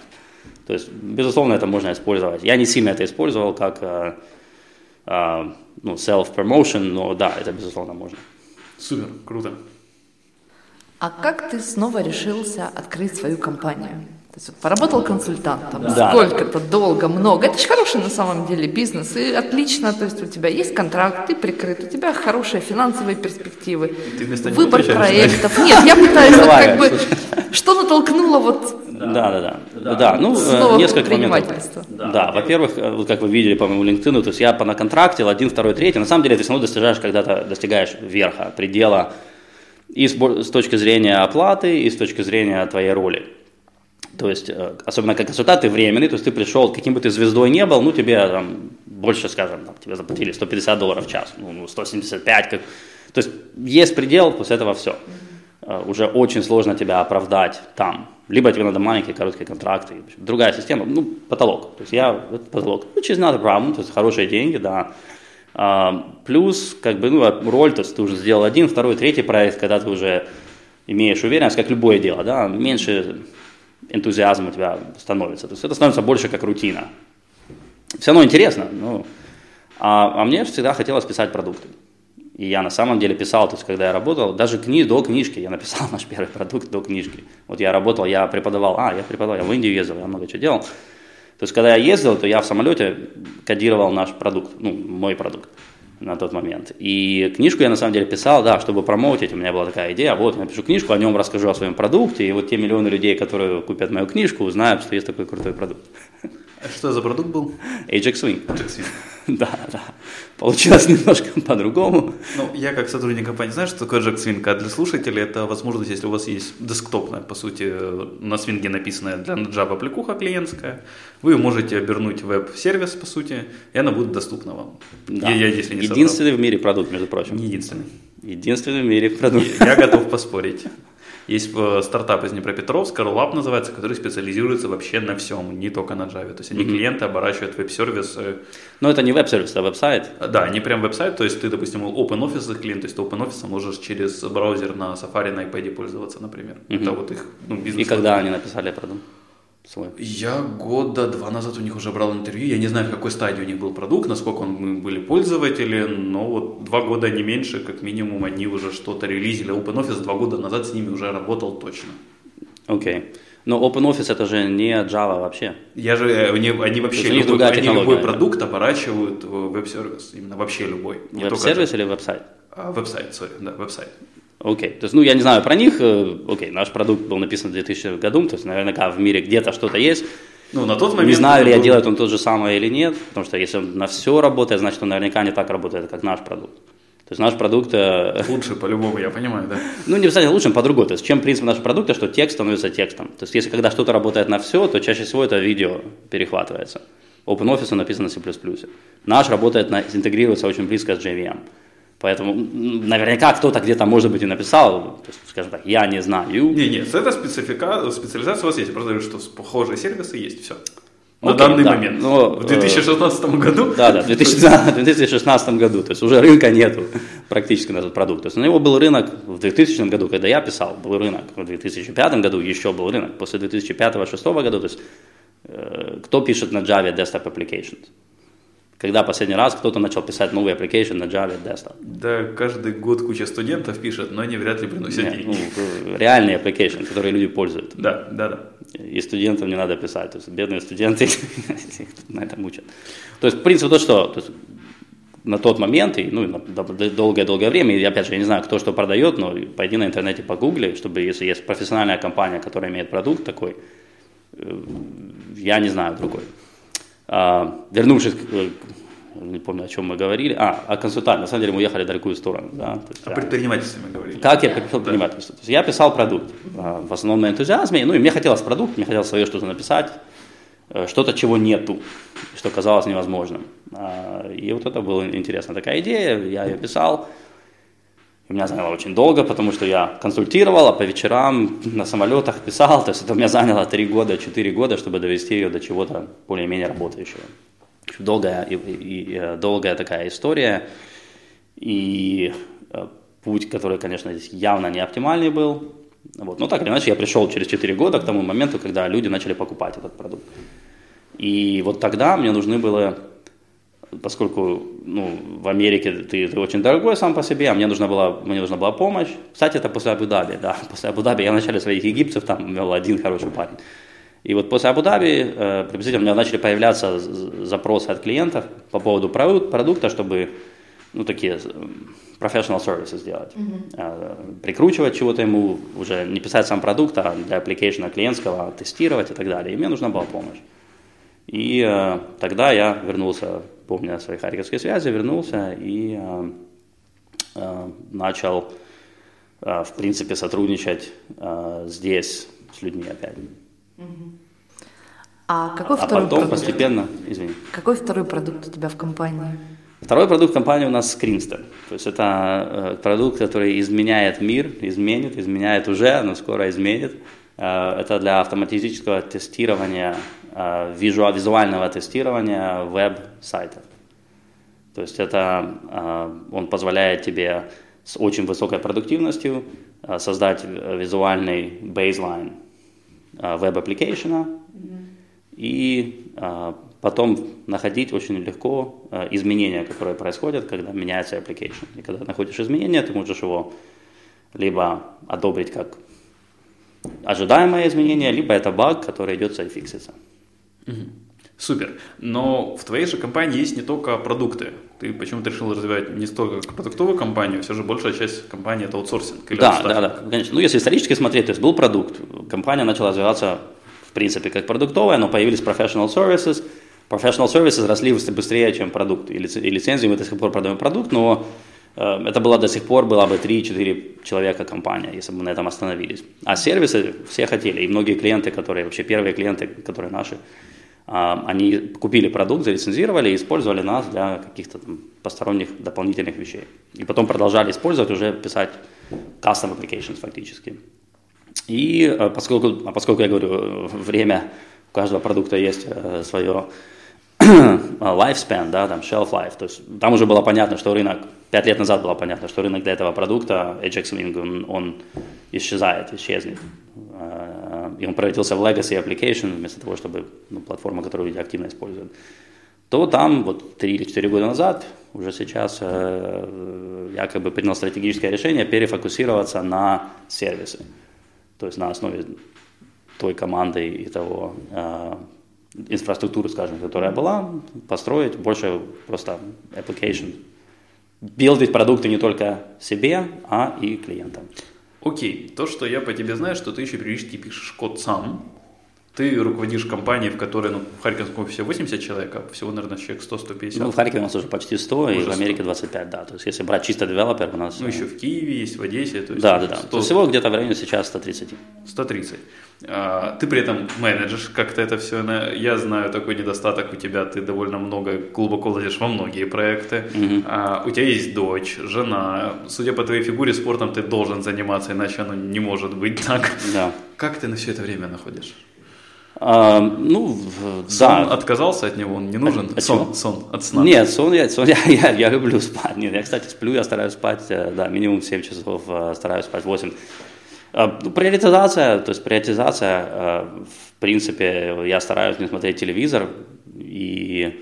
D: То есть, безусловно, это можно использовать. Я не сильно это использовал как uh, uh, ну, self-promotion, но да, это, безусловно, можно.
A: Супер, круто.
C: А как ты снова решился открыть свою компанию? То есть поработал консультантом,
D: да.
C: сколько-то, долго, много. Это же хороший на самом деле бизнес, и отлично, то есть у тебя есть контракт, ты прикрыт, у тебя хорошие финансовые перспективы, ты выбор проектов. Нет, я пытаюсь вот как бы, что натолкнуло вот
D: да, да, да. Да, ну,
C: Снова несколько моментов.
D: Да, да во-первых, э, вот как вы видели по моему LinkedIn, то есть я по на контракте один, второй, третий. На самом деле ты все равно достигаешь, когда-то достигаешь верха, предела и с, с точки зрения оплаты, и с точки зрения твоей роли. То есть, э, особенно как консультант, ты временный, то есть ты пришел, каким бы ты звездой не был, ну тебе там больше, скажем, там, тебе заплатили 150 долларов в час, ну 175, как... то есть есть предел, после этого все. Mm-hmm. Уже очень сложно тебя оправдать там. Либо тебе надо маленькие, короткие контракты. Другая система, ну, потолок. То есть я, это потолок. Which is not a problem, то есть хорошие деньги, да. А, плюс, как бы, ну, роль, то есть ты уже сделал один, второй, третий проект, когда ты уже имеешь уверенность, как любое дело, да, меньше энтузиазм у тебя становится. То есть это становится больше как рутина. Все равно интересно, но... А, а мне всегда хотелось писать продукты. И я на самом деле писал, то есть когда я работал, даже кни, до книжки, я написал наш первый продукт до книжки. Вот я работал, я преподавал, а, я преподавал, я в Индию ездил, я много чего делал. То есть когда я ездил, то я в самолете кодировал наш продукт, ну, мой продукт на тот момент. И книжку я на самом деле писал, да, чтобы промоутить, у меня была такая идея, вот, я напишу книжку, о нем расскажу о своем продукте, и вот те миллионы людей, которые купят мою книжку, узнают, что есть такой крутой продукт.
A: Что за продукт был?
D: Ajax Swing. Ajax Swing. Да, да. Получилось немножко по-другому.
A: Ну, я как сотрудник компании знаю, что такое Ajax Swing, а для слушателей это возможность, если у вас есть десктопная, по сути, на свинге написанная для Java аппликуха клиентская, вы можете обернуть веб-сервис, по сути, и она будет доступна вам.
D: Да. Я, я, если не Единственный собрал. в мире продукт, между прочим.
A: Не единственный.
D: Единственный в мире продукт.
A: Я, я готов поспорить. Есть э, стартап из Днепропетровска, Rollup называется, который специализируется вообще на всем, не только на Java. То есть они mm-hmm. клиенты оборачивают веб-сервисы.
D: Но это не веб-сервис, это веб-сайт.
A: Да, они прям веб-сайт, то есть ты, допустим, OpenOffice клиент, то есть ты OpenOffice можешь через браузер на Safari, на iPad пользоваться, например. Mm-hmm. Это вот их ну, бизнес.
D: И когда они написали продукт?
A: Свой? Я года два назад у них уже брал интервью. Я не знаю, в какой стадии у них был продукт, насколько он, мы были пользователи, но вот два года не меньше, как минимум, они уже что-то релизили. OpenOffice два года назад с ними уже работал точно.
D: Окей. Okay. Но OpenOffice это же не Java вообще.
A: Я же, э, они, они вообще любой, они любой продукт оборачивают в веб-сервис, именно вообще любой.
D: Веб-сервис или веб-сайт?
A: А, веб-сайт, sorry, да, веб-сайт.
D: Окей, okay. то есть, ну, я не знаю про них, э, окей, okay, наш продукт был написан в 2000 году, то есть, наверняка в мире где-то что-то есть.
A: Ну, на тот момент...
D: Не знаю ли я, делает он тот же самый или нет, потому что если он на все работает, значит, он наверняка не так работает, как наш продукт. То есть наш продукт... Э,
A: лучше по-любому, я понимаю, да.
D: Ну, не обязательно лучше, по-другому. То есть чем принцип нашего продукта, что текст становится текстом. То есть если когда что-то работает на все, то чаще всего это видео перехватывается. OpenOffice написано на C++. Наш работает, на, интегрируется очень близко с JVM. Поэтому наверняка кто-то где-то, может быть, и написал, есть, скажем так, я не знаю.
A: Не-не, это специфика, специализация у вас есть. Я просто говорю, что похожие сервисы есть, все. На Окей, данный да, момент. Но, в 2016 э, году?
D: Да, да, в 2016 году. То есть уже рынка нету практически на этот продукт. То есть у него был рынок в 2000 году, когда я писал, был рынок. В 2005 году еще был рынок. После 2005-2006 года, то есть э, кто пишет на Java Desktop Applications? Когда последний раз кто-то начал писать новый application на Java Desktop?
A: Да, каждый год куча студентов пишет, но они вряд ли приносят Нет, деньги.
D: Ну, реальный application, который люди пользуют.
A: Да, да, да.
D: И студентам не надо писать. То есть бедные студенты на это мучат. То есть принцип то, что то есть, на тот момент, и ну, долгое-долгое время, и опять же, я не знаю, кто что продает, но пойди на интернете погугли, чтобы если есть профессиональная компания, которая имеет продукт такой, э, я не знаю другой. А, вернувшись к не помню, о чем мы говорили. А, о консультанте. На самом деле мы уехали в далекую сторону. Да?
A: То есть, о предпринимательстве мы говорили.
D: Как я пришел к предпринимательству? То есть я писал продукт, а, в основном на энтузиазме. Ну и мне хотелось продукт, мне хотелось свое что-то написать, э, что-то, чего нету, что казалось невозможным. А, и вот это была интересная такая идея, я ее писал. У меня заняло очень долго, потому что я консультировал, а по вечерам на самолетах писал. То есть это у меня заняло 3 года, 4 года, чтобы довести ее до чего-то более-менее работающего долгая, и, и, и, долгая такая история, и э, путь, который, конечно, здесь явно не оптимальный был. Вот. Но так или иначе, я пришел через 4 года к тому моменту, когда люди начали покупать этот продукт. И вот тогда мне нужны было, поскольку ну, в Америке ты, ты очень дорогой сам по себе, а мне нужна была, мне нужна была помощь. Кстати, это после Абу-Даби, да, после Абу-Даби я в начале своих египцев там вел один хороший парень. И вот после Абу-Даби э, приблизительно у меня начали появляться запросы от клиентов по поводу продукта, чтобы ну, такие professional services сделать. Mm-hmm. Прикручивать чего-то ему, уже не писать сам продукт, а для application клиентского тестировать и так далее. И мне нужна была помощь. И э, тогда я вернулся, помня свои харьковские связи, вернулся и э, э, начал, э, в принципе, сотрудничать здесь с людьми опять.
C: А какой
D: а
C: второй
D: потом
C: продукт?
D: постепенно, извини.
C: Какой второй продукт у тебя в компании?
D: Второй продукт компании у нас Screenster. То есть это продукт, который изменяет мир, изменит, изменяет уже, но скоро изменит. Это для автоматического тестирования, визуального тестирования веб-сайтов. То есть это он позволяет тебе с очень высокой продуктивностью создать визуальный baseline web application -а и потом находить очень легко изменения, которые происходят, когда меняется application. И когда находишь изменения, ты можешь его либо одобрить как ожидаемое изменение, либо это баг, который идет и фиксится.
A: Супер. Но в твоей же компании есть не только продукты. Ты почему-то решил развивать не столько продуктовую компанию, все же большая часть компании это аутсорсинг.
D: Или да, да, да, конечно. Ну, если исторически смотреть, то есть был продукт, компания начала развиваться в принципе как продуктовая, но появились professional services. Professional services росли быстрее, чем продукт. И лицензии мы до сих пор продаем продукт, но э, это была до сих пор была бы 3-4 человека компания, если бы мы на этом остановились. А сервисы все хотели, и многие клиенты, которые вообще первые клиенты, которые наши, они купили продукт, зарецензировали и использовали нас для каких-то там посторонних дополнительных вещей. И потом продолжали использовать, уже писать custom applications фактически. И э, поскольку, а поскольку я говорю, время у каждого продукта есть э, свое lifespan, да, там shelf life, то есть там уже было понятно, что рынок, пять лет назад было понятно, что рынок для этого продукта, Ajax Wing, он, он исчезает, исчезнет. Э, и он превратился в legacy application вместо того, чтобы ну, платформа, которую люди активно используют, то там вот 3 или 4 года назад, уже сейчас э, я как бы принял стратегическое решение перефокусироваться на сервисы. То есть на основе той команды и того э, инфраструктуры, скажем, которая была, построить больше просто application. Билдить продукты не только себе, а и клиентам.
A: Окей, то, что я по тебе знаю, что ты еще периодически пишешь код сам, ты руководишь компанией, в которой ну, в Харьковском офисе 80 человек, а всего, наверное, человек 100-150.
D: Ну, в Харькове у нас уже почти 100, уже и в Америке 25, да. То есть, если брать чисто девелопер, у нас...
A: Ну, еще в Киеве есть, в Одессе. То есть
D: да, да, да. 100... То есть, всего где-то в районе сейчас 130.
A: 130. А, ты при этом менеджешь как-то это все. Я знаю такой недостаток у тебя, ты довольно много, глубоко лазишь во многие проекты. Угу. А, у тебя есть дочь, жена. Судя по твоей фигуре, спортом ты должен заниматься, иначе оно не может быть так.
D: Да.
A: Как ты на все это время находишь?
D: А, ну,
A: сон да. отказался от него, он не нужен? От, сон, сон, от сна.
D: Нет, сон, я, сон я, я, я люблю спать. Нет, я, кстати, сплю, я стараюсь спать, э, да, минимум 7 часов, э, стараюсь спать 8. А, ну, приоритизация, то есть приоритизация, э, в принципе, я стараюсь не смотреть телевизор и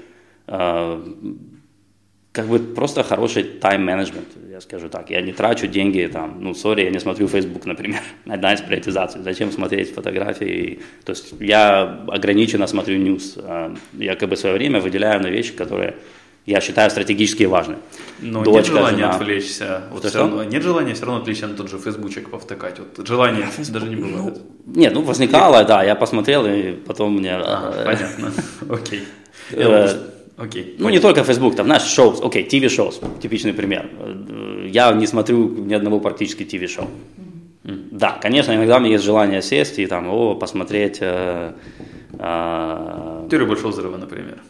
D: как бы просто хороший тайм-менеджмент, скажу так. Я не трачу деньги, там, ну, сори, я не смотрю Facebook, например. Одна из приоритизаций. Зачем смотреть фотографии? То есть я ограниченно смотрю news. А, я как бы свое время выделяю на вещи, которые я считаю стратегически важны.
A: Но Дочка, нет желания жена. отвлечься. Вот что, все равно, нет желания все равно отвлечься на тот же фейсбучек повтыкать. Вот желание а, даже не было. Ну,
D: нет, ну возникало, да, я посмотрел, и потом мне...
A: А, понятно, окей. Э,
D: окей. Ну, не только Facebook, там, знаешь, шоу, окей, TV-шоу, типичный пример. Я не смотрю ни одного практически TV-шоу. Да, конечно, иногда у меня есть желание сесть и там, о, посмотреть... Э,
A: э, Теорию Большого Взрыва, например.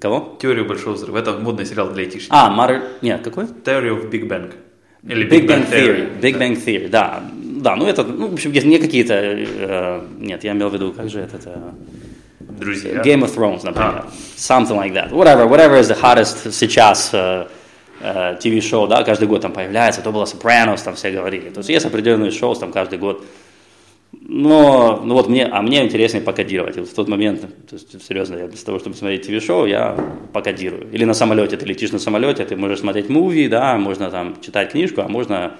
D: Кого?
A: Теорию Большого Взрыва. Это модный сериал для айтишников.
D: А, Мар... Нет, какой?
A: Theory of Big Bang.
D: Или Big, Big Bang, Bang Theory. Theory. Big да. Bang Theory, да. Да, ну это, ну, в общем, не какие-то... Э, нет, я имел в виду, как же это... это
A: Друзья.
D: Game of Thrones, например. А. Something like that. Whatever, whatever is the hottest сейчас... Uh, ТВ-шоу, да, каждый год там появляется, то было Сопранос, там все говорили. То есть есть определенные шоу, там каждый год. Но, ну вот мне, а мне интереснее покодировать. Вот в тот момент, то есть, серьезно, я для того, чтобы смотреть ТВ-шоу, я покодирую. Или на самолете, ты летишь на самолете, ты можешь смотреть муви, да, можно там читать книжку, а можно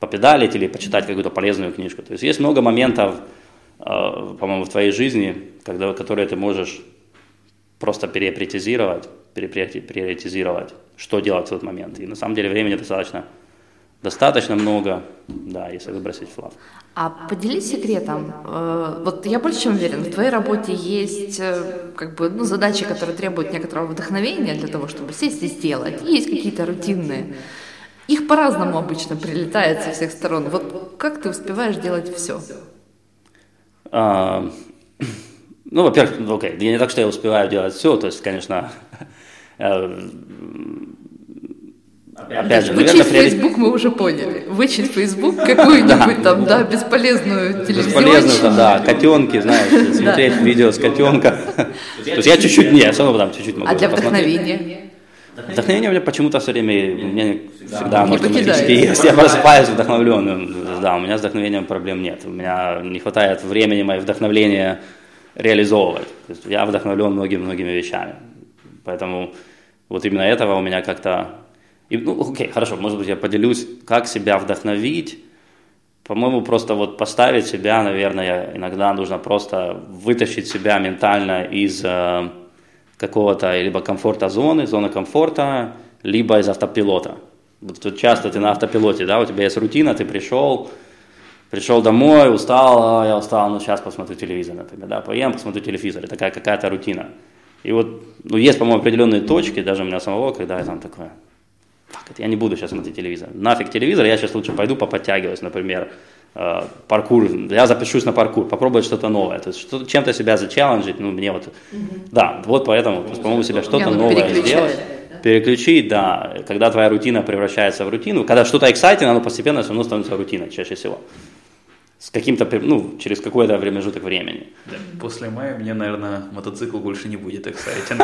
D: попедалить или почитать какую-то полезную книжку. То есть есть много моментов, э, по-моему, в твоей жизни, когда, которые ты можешь просто переприоритизировать, переприоритизировать, что делать в тот момент. И на самом деле времени достаточно, достаточно много, да, если выбросить флаг.
C: А поделись секретом. Э, вот я больше чем уверен, в твоей работе есть э, как бы, ну, задачи, которые требуют некоторого вдохновения для того, чтобы сесть и сделать. И есть какие-то рутинные. Их по-разному обычно прилетает со всех сторон. Вот как ты успеваешь делать все?
D: А, ну, во-первых, ну, окей, я не так, что я успеваю делать все, то есть, конечно, э,
C: Опять же, наверное, Вычесть Facebook мы уже поняли. Вычесть Facebook, какую-нибудь там, да, бесполезную телевизионную. Бесполезную там,
D: да, котенки, знаешь, смотреть видео с котенка. То есть я чуть-чуть, не, все равно там чуть-чуть могу
C: А для вдохновения?
D: Вдохновение у меня почему-то все время, у меня всегда оно автоматически есть. Я просыпаюсь вдохновленным. Да, у меня с вдохновением проблем нет. У меня не хватает времени мое вдохновление реализовывать. То есть я вдохновлен многими-многими вещами. Поэтому вот именно этого у меня как-то и, ну, окей, хорошо, может быть, я поделюсь, как себя вдохновить. По-моему, просто вот поставить себя, наверное, иногда нужно просто вытащить себя ментально из э, какого-то либо комфорта зоны, зоны комфорта, либо из автопилота. Тут часто ты на автопилоте, да, у тебя есть рутина, ты пришел, пришел домой, устал, а, я устал, ну сейчас посмотрю телевизор, например, да, поем, посмотрю телевизор, это такая какая-то рутина. И вот, ну, есть, по-моему, определенные точки, даже у меня самого, когда я там it, я не буду сейчас смотреть телевизор. Нафиг телевизор, я сейчас лучше пойду поподтягиваюсь, например, паркур, я запишусь на паркур, попробовать что-то новое, то есть что, чем-то себя зачелленджить, ну, мне вот, mm-hmm. да, вот поэтому, по-моему, себя что-то новое сделать, переключить, да, когда твоя рутина превращается в рутину, когда что-то exciting, оно постепенно все равно становится рутиной чаще всего с каким-то, ну, через какой-то промежуток времени.
A: Да. После мая мне, наверное, мотоцикл больше не будет эксайтинг.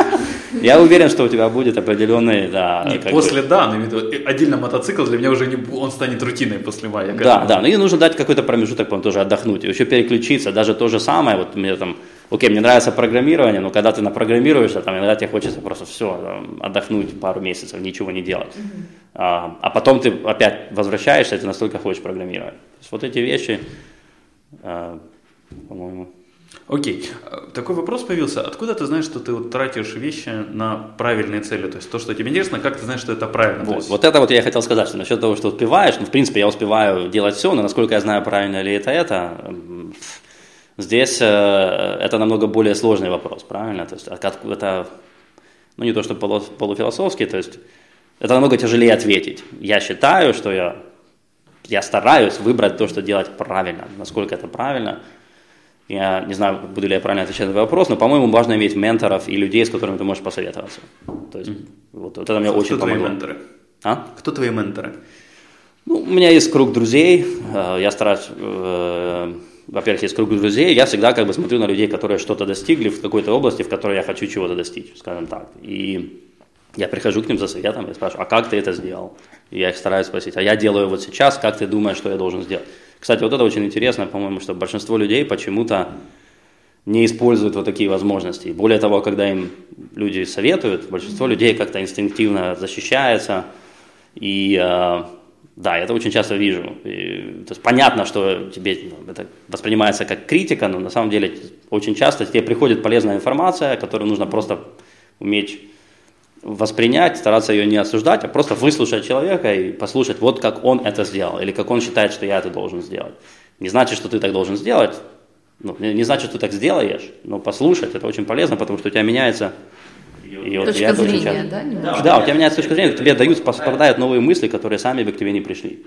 D: Я уверен, что у тебя будет определенный, да.
A: Не, после, бы... да, но отдельно мотоцикл для меня уже не, он станет рутиной после мая.
D: Да, да, но и нужно дать какой-то промежуток, потом тоже отдохнуть, и еще переключиться, даже то же самое, вот мне там, окей, мне нравится программирование, но когда ты напрограммируешься, там иногда тебе хочется просто все, там, отдохнуть пару месяцев, ничего не делать. А, а потом ты опять возвращаешься, и ты настолько хочешь программировать. То есть вот эти вещи, а, по-моему.
A: Окей. Такой вопрос появился. Откуда ты знаешь, что ты вот тратишь вещи на правильные цели? То есть то, что тебе интересно, как ты знаешь, что это правильно?
D: Вот,
A: есть...
D: вот это вот я хотел сказать, что насчет того, что успеваешь, ну, в принципе, я успеваю делать все, но насколько я знаю, правильно ли это это, здесь э, это намного более сложный вопрос, правильно? То есть это, ну, не то, что полуфилософский, то есть это намного тяжелее ответить. Я считаю, что я я стараюсь выбрать то, что делать правильно. Насколько это правильно, я не знаю, буду ли я правильно отвечать на этот вопрос, но, по-моему, важно иметь менторов и людей, с которыми ты можешь посоветоваться. То есть, mm-hmm. вот, вот это мне
A: Кто
D: очень
A: помогло. Кто твои менторы?
D: А?
A: Кто твои менторы?
D: Ну, у меня есть круг друзей, э, я стараюсь, э, во-первых, есть круг друзей, я всегда как бы смотрю на людей, которые что-то достигли в какой-то области, в которой я хочу чего-то достичь, скажем так. И я прихожу к ним за советом и спрашиваю, а как ты это сделал? И я их стараюсь спросить, а я делаю вот сейчас, как ты думаешь, что я должен сделать? Кстати, вот это очень интересно, по-моему, что большинство людей почему-то не используют вот такие возможности. более того, когда им люди советуют, большинство людей как-то инстинктивно защищается. И э, да, я это очень часто вижу. И, то есть понятно, что тебе ну, это воспринимается как критика, но на самом деле очень часто тебе приходит полезная информация, которую нужно просто уметь воспринять, стараться ее не осуждать, а просто выслушать человека и послушать, вот как он это сделал, или как он считает, что я это должен сделать. Не значит, что ты так должен сделать, ну, не значит, что ты так сделаешь, но послушать это очень полезно, потому что у тебя меняется
C: и вот точка зрения, часто... да?
D: Немножко? Да, у тебя меняется точка зрения, тебе дают, попадают новые мысли, которые сами бы к тебе не пришли.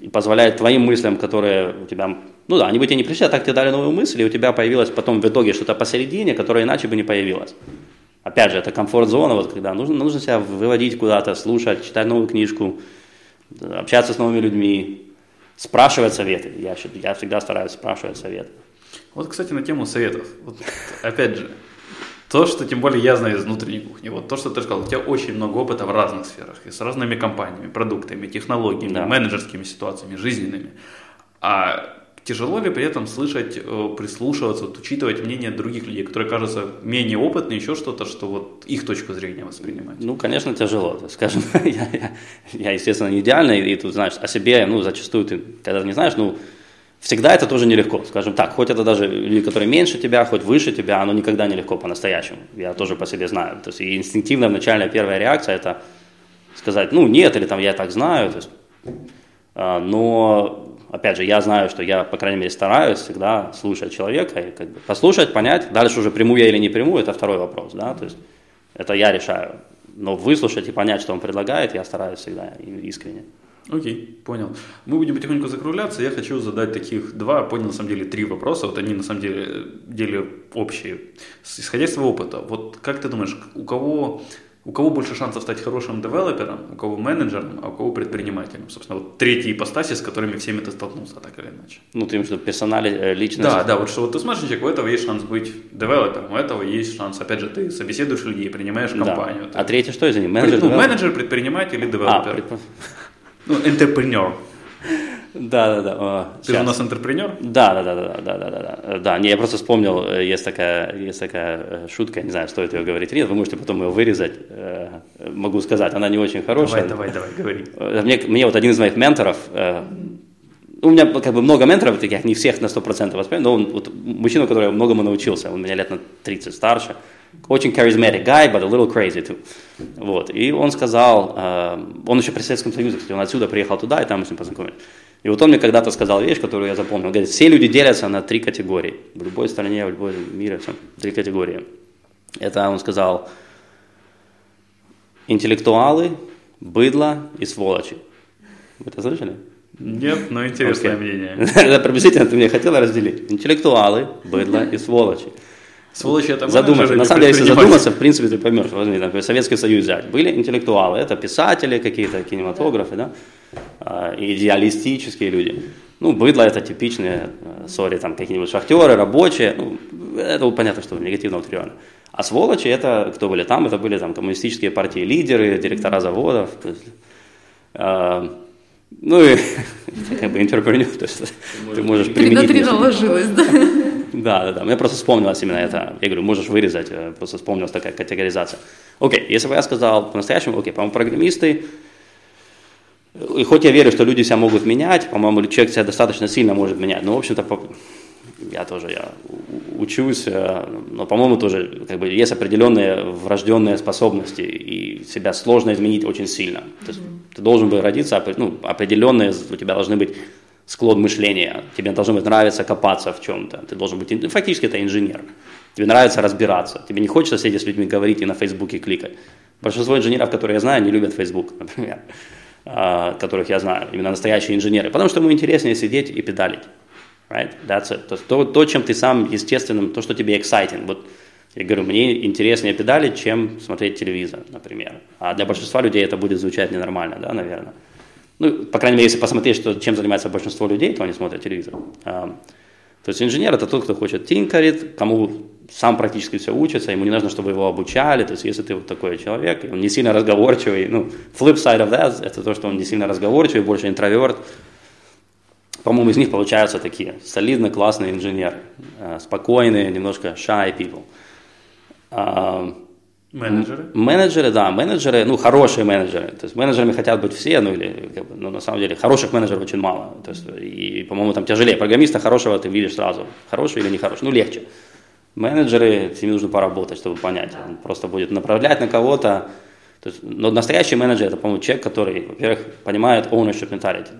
D: И позволяет твоим мыслям, которые у тебя, ну да, они бы тебе не пришли, а так тебе дали новые мысли, и у тебя появилось потом в итоге что-то посередине, которое иначе бы не появилось. Опять же, это комфорт-зона, вот когда нужно, нужно себя выводить куда-то, слушать, читать новую книжку, общаться с новыми людьми, спрашивать советы. Я, я всегда стараюсь спрашивать советы.
A: Вот, кстати, на тему советов. Вот, опять же, то, что тем более я знаю из внутренней кухни, вот то, что ты сказал, у тебя очень много опыта в разных сферах, и с разными компаниями, продуктами, технологиями, да. менеджерскими ситуациями, жизненными. А тяжело ли при этом слышать, э, прислушиваться, вот, учитывать мнение других людей, которые кажутся менее опытны, еще что-то, что вот их точку зрения воспринимать?
D: Ну, конечно, тяжело. Скажем, я, я, я, естественно, не идеальный, и тут, знаешь, о себе, ну, зачастую ты, когда не знаешь, ну, Всегда это тоже нелегко, скажем так. Хоть это даже люди, которые меньше тебя, хоть выше тебя, оно никогда нелегко по-настоящему. Я тоже по себе знаю. То есть инстинктивная начальная первая реакция это сказать, ну нет, или там я так знаю. То есть, а, но, опять же, я знаю, что я, по крайней мере, стараюсь всегда слушать человека и как бы послушать, понять. Дальше уже приму я или не приму, это второй вопрос. Да? То есть это я решаю. Но выслушать и понять, что он предлагает, я стараюсь всегда искренне.
A: Окей, понял. Мы будем потихоньку закругляться. Я хочу задать таких два, понял, на самом деле, три вопроса. Вот они, на самом деле, деле общие. Исходя из своего опыта, вот как ты думаешь, у кого, у кого больше шансов стать хорошим девелопером, у кого менеджером, а у кого предпринимателем? Собственно, вот третьи ипостаси, с которыми всеми ты столкнулся, так или иначе.
D: Ну, ты имеешь в виду персонали, э, личность?
A: Да, да, вот что вот ты смотришь, у этого есть шанс быть девелопером, у этого есть шанс, опять же, ты собеседуешь людей, принимаешь компанию. Да.
D: Ты... А третье что из них? Менеджер,
A: ну, менеджер, предприниматель или девелопер. А, предпри... Ну, интерпренер.
D: Да, да, да.
A: Ты же у нас интерпренер?
D: Да, да, да, да, да, да, да, да. Не, я просто вспомнил, э, есть такая, есть такая э, шутка, не знаю, стоит ее говорить или нет, вы можете потом ее вырезать. Э, могу сказать, она не очень хорошая.
A: Давай, давай, давай, говори.
D: Мне, мне вот один из моих менторов, у меня как бы много менторов таких, не всех на 100% воспринимаю, но он, вот, мужчина, который многому научился, он меня лет на 30 старше, очень charismatic guy, but a little crazy too. Вот. И он сказал, э, он еще при Советском Союзе, кстати, он отсюда приехал туда, и там мы с ним познакомились. И вот он мне когда-то сказал вещь, которую я запомнил. Он говорит, все люди делятся на три категории. В любой стране, в любой мире, все, три категории. Это он сказал, интеллектуалы, быдло и сволочи. Вы это слышали?
A: Нет, но интересное okay. мнение.
D: Приблизительно ты мне хотела разделить. Интеллектуалы, быдло и сволочи.
A: Сволочи это
D: Задуматься. На самом деле, если задуматься, в принципе, ты поймешь. Возьми, например, Советский Союз взять. Были интеллектуалы, это писатели какие-то, кинематографы, да, а, идеалистические люди. Ну, быдло это типичные, э, сори, там какие-нибудь шахтеры, рабочие. Ну, это понятно, что негативно утриально. А сволочи это кто были там? Это были там коммунистические партии лидеры, директора заводов. То есть, э, ну и как бы интерпренер, то есть ты можешь применить. Три на три
C: наложилось, да?
D: Да, да, да. Мне просто вспомнилось именно это. Я говорю, можешь вырезать, э, просто вспомнилась такая категоризация. Окей, если бы я сказал по-настоящему, окей, по-моему, программисты, и хоть я верю, что люди себя могут менять, по-моему, человек себя достаточно сильно может менять, но, в общем-то, я тоже я учусь, э, но, по-моему, тоже как бы, есть определенные врожденные способности, и себя сложно изменить очень сильно. То есть mm-hmm. ты должен был родиться, ну, определенные у тебя должны быть склон мышления. Тебе должно быть нравиться копаться в чем-то. Ты должен быть, ну, фактически это инженер. Тебе нравится разбираться. Тебе не хочется сидеть с людьми говорить и на Фейсбуке кликать. Большинство инженеров, которые я знаю, не любят Фейсбук, например, а, которых я знаю, именно настоящие инженеры, потому что ему интереснее сидеть и педалить. Right? That's it. То, то, то, чем ты сам естественным, то, что тебе exciting. Вот я говорю, мне интереснее педалить, чем смотреть телевизор, например. А для большинства людей это будет звучать ненормально, да, наверное. Ну, по крайней мере, если посмотреть, что, чем занимается большинство людей, то они смотрят телевизор. А, то есть инженер это тот, кто хочет тинкарит, кому сам практически все учится, ему не нужно, чтобы его обучали. То есть если ты вот такой человек, он не сильно разговорчивый, ну, flip side of that, это то, что он не сильно разговорчивый, больше интроверт. По-моему, из них получаются такие солидно классные инженеры, а, спокойные, немножко shy people.
A: Менеджеры?
D: Менеджеры, да, менеджеры, ну, хорошие менеджеры. То есть менеджерами хотят быть все, ну, или, как бы, ну, на самом деле, хороших менеджеров очень мало. То есть, и, по-моему, там тяжелее. Программиста хорошего ты видишь сразу, хороший или нехороший, ну, легче. Менеджеры, с ними нужно поработать, чтобы понять. Он просто будет направлять на кого-то. То есть, но настоящий менеджер это, по-моему, человек, который, во-первых, понимает ownership mentality.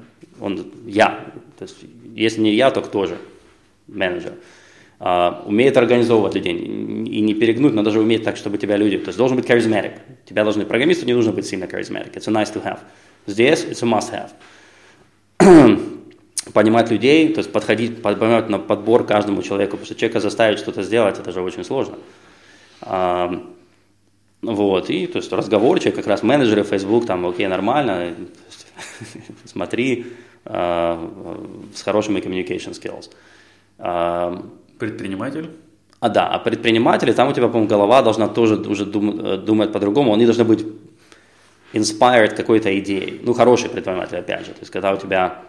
D: Он я. То есть, если не я, то кто же? Менеджер. Uh, умеет организовывать людей и не перегнуть, но даже уметь так, чтобы тебя люди... То есть должен быть charismatic. Тебя должны... Программисту не нужно быть сильно charismatic. It's a nice to have. Здесь it's a must have. Понимать людей, то есть подходить, понимать на подбор каждому человеку, потому что человека заставить что-то сделать, это же очень сложно. Uh, вот, и то есть разговорчик, как раз менеджеры Facebook, там, окей, нормально, смотри, uh, с хорошими communication skills.
A: Uh, Предприниматель?
D: А да, а предприниматели, там у тебя, по-моему, голова должна тоже уже дум, э, думать по-другому, они должны быть inspired какой-то идеей. Ну, хороший предприниматель, опять же. То есть, когда у тебя,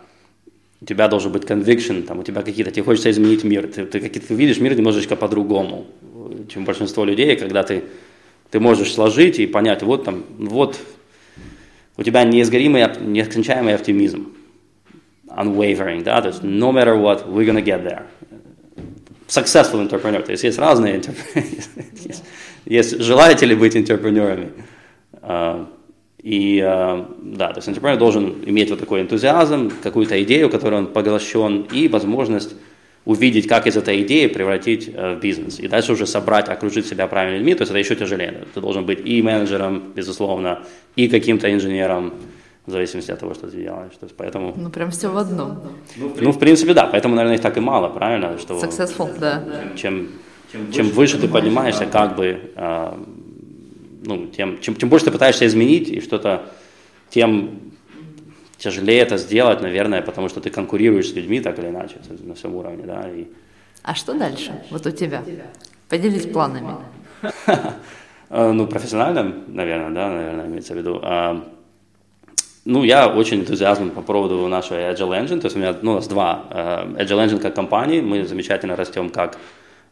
D: у тебя должен быть conviction, там, у тебя какие-то, тебе хочется изменить мир, ты, ты, ты видишь мир немножечко по-другому, чем большинство людей, когда ты, ты можешь сложить и понять, вот там, вот у тебя неизгоримый, нескончаемый оптимизм, unwavering, да, то есть no matter what, we're gonna get there successful entrepreneur. То есть есть разные есть, есть желаете быть интерпренерами. Uh, и uh, да, то есть интерпренер должен иметь вот такой энтузиазм, какую-то идею, которой он поглощен, и возможность увидеть, как из этой идеи превратить uh, в бизнес. И дальше уже собрать, окружить себя правильными людьми, то есть это еще тяжелее. Ты должен быть и менеджером, безусловно, и каким-то инженером, в зависимости от того, что ты делаешь. То есть поэтому...
C: Ну, прям все в одном.
D: Ну, в принципе, да. Поэтому, наверное, их так и мало, правильно?
C: Что Successful, да.
D: Чем, чем, чем выше ты поднимаешься, как бы, э, ну, тем, чем, чем больше ты пытаешься изменить и что-то, тем тяжелее это сделать, наверное, потому что ты конкурируешь с людьми так или иначе на всем уровне, да. И...
C: А что дальше? Вот у тебя? Поделись планами.
D: Э, ну, профессионально, наверное, да, наверное, имеется в виду. Ну, я очень энтузиазм по поводу нашего Agile Engine, то есть у меня ну, у нас два. Uh, Agile Engine как компании, мы замечательно растем как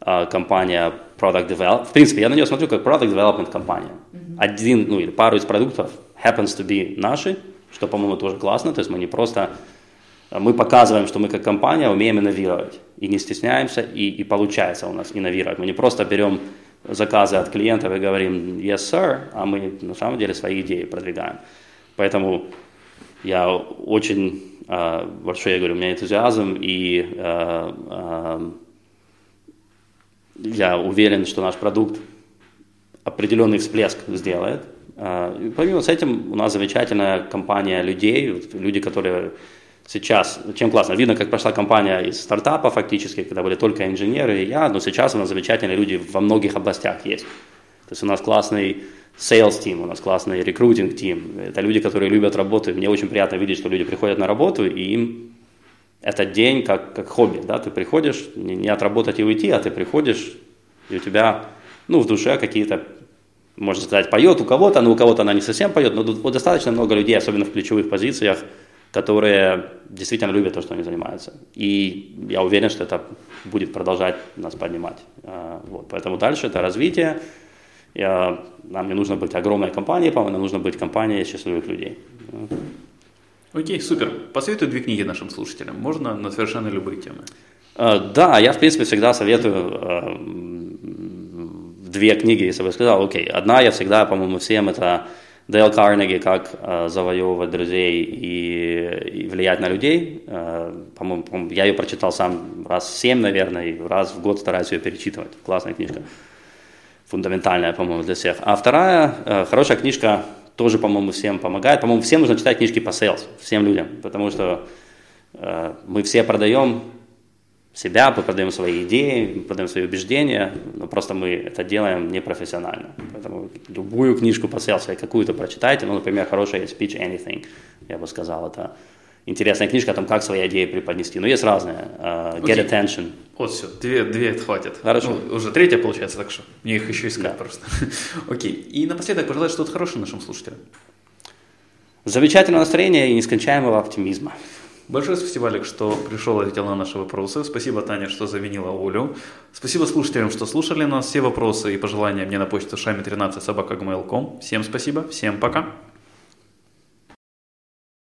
D: uh, компания Product Development. В принципе, я на нее смотрю как Product Development компания. Mm-hmm. Один, ну или пару из продуктов happens to be наши, что, по-моему, тоже классно, то есть мы не просто мы показываем, что мы как компания умеем инновировать и не стесняемся, и, и получается у нас инновировать. Мы не просто берем заказы от клиентов и говорим yes sir, а мы на самом деле свои идеи продвигаем. Поэтому я очень э, большой, я говорю, у меня энтузиазм, и э, э, я уверен, что наш продукт определенный всплеск сделает. Э, помимо с этим у нас замечательная компания людей, люди, которые сейчас, чем классно, видно, как прошла компания из стартапа фактически, когда были только инженеры и я, но сейчас у нас замечательные люди во многих областях есть. То есть у нас классный sales team, у нас классный рекрутинг team. Это люди, которые любят работу. Мне очень приятно видеть, что люди приходят на работу, и им этот день как, как хобби. Да? Ты приходишь, не, не отработать и уйти, а ты приходишь, и у тебя ну, в душе какие-то, можно сказать, поет у кого-то, но у кого-то она не совсем поет, но вот достаточно много людей, особенно в ключевых позициях, которые действительно любят то, что они занимаются. И я уверен, что это будет продолжать нас поднимать. А, вот. Поэтому дальше это развитие, я, нам не нужно быть огромной компанией, по-моему, нам нужно быть компанией счастливых людей.
A: Окей, супер. Посоветуй две книги нашим слушателям. Можно на совершенно любые темы.
D: Uh, да, я, в принципе, всегда советую uh, две книги, если бы сказал, окей. Одна я всегда, по-моему, всем, это Дейл Карнеги «Как uh, завоевывать друзей и, и влиять на людей». По-моему, по я ее прочитал сам раз семь, наверное, и раз в год стараюсь ее перечитывать. Классная книжка фундаментальная, по-моему, для всех. А вторая, э, хорошая книжка, тоже, по-моему, всем помогает. По-моему, всем нужно читать книжки по sales, всем людям, потому что э, мы все продаем себя, мы продаем свои идеи, мы продаем свои убеждения, но просто мы это делаем непрофессионально. Поэтому любую книжку по sales, какую-то прочитайте, ну, например, хорошая Pitch Anything, я бы сказал, это интересная книжка о том, как свои идеи преподнести. Но есть разные. Uh, get okay. Attention.
A: Вот все, две, две хватит.
D: Хорошо.
A: Ну, уже третья получается, так что мне их еще искать да. просто. Окей. И напоследок пожелать что-то хорошее нашим слушателям.
D: Замечательного настроения и нескончаемого оптимизма.
A: Большое спасибо, Олег, что пришел и ответил на наши вопросы. Спасибо, Таня, что заменила Олю. Спасибо слушателям, что слушали нас. Все вопросы и пожелания мне на почту шами13 собака Всем спасибо, всем пока.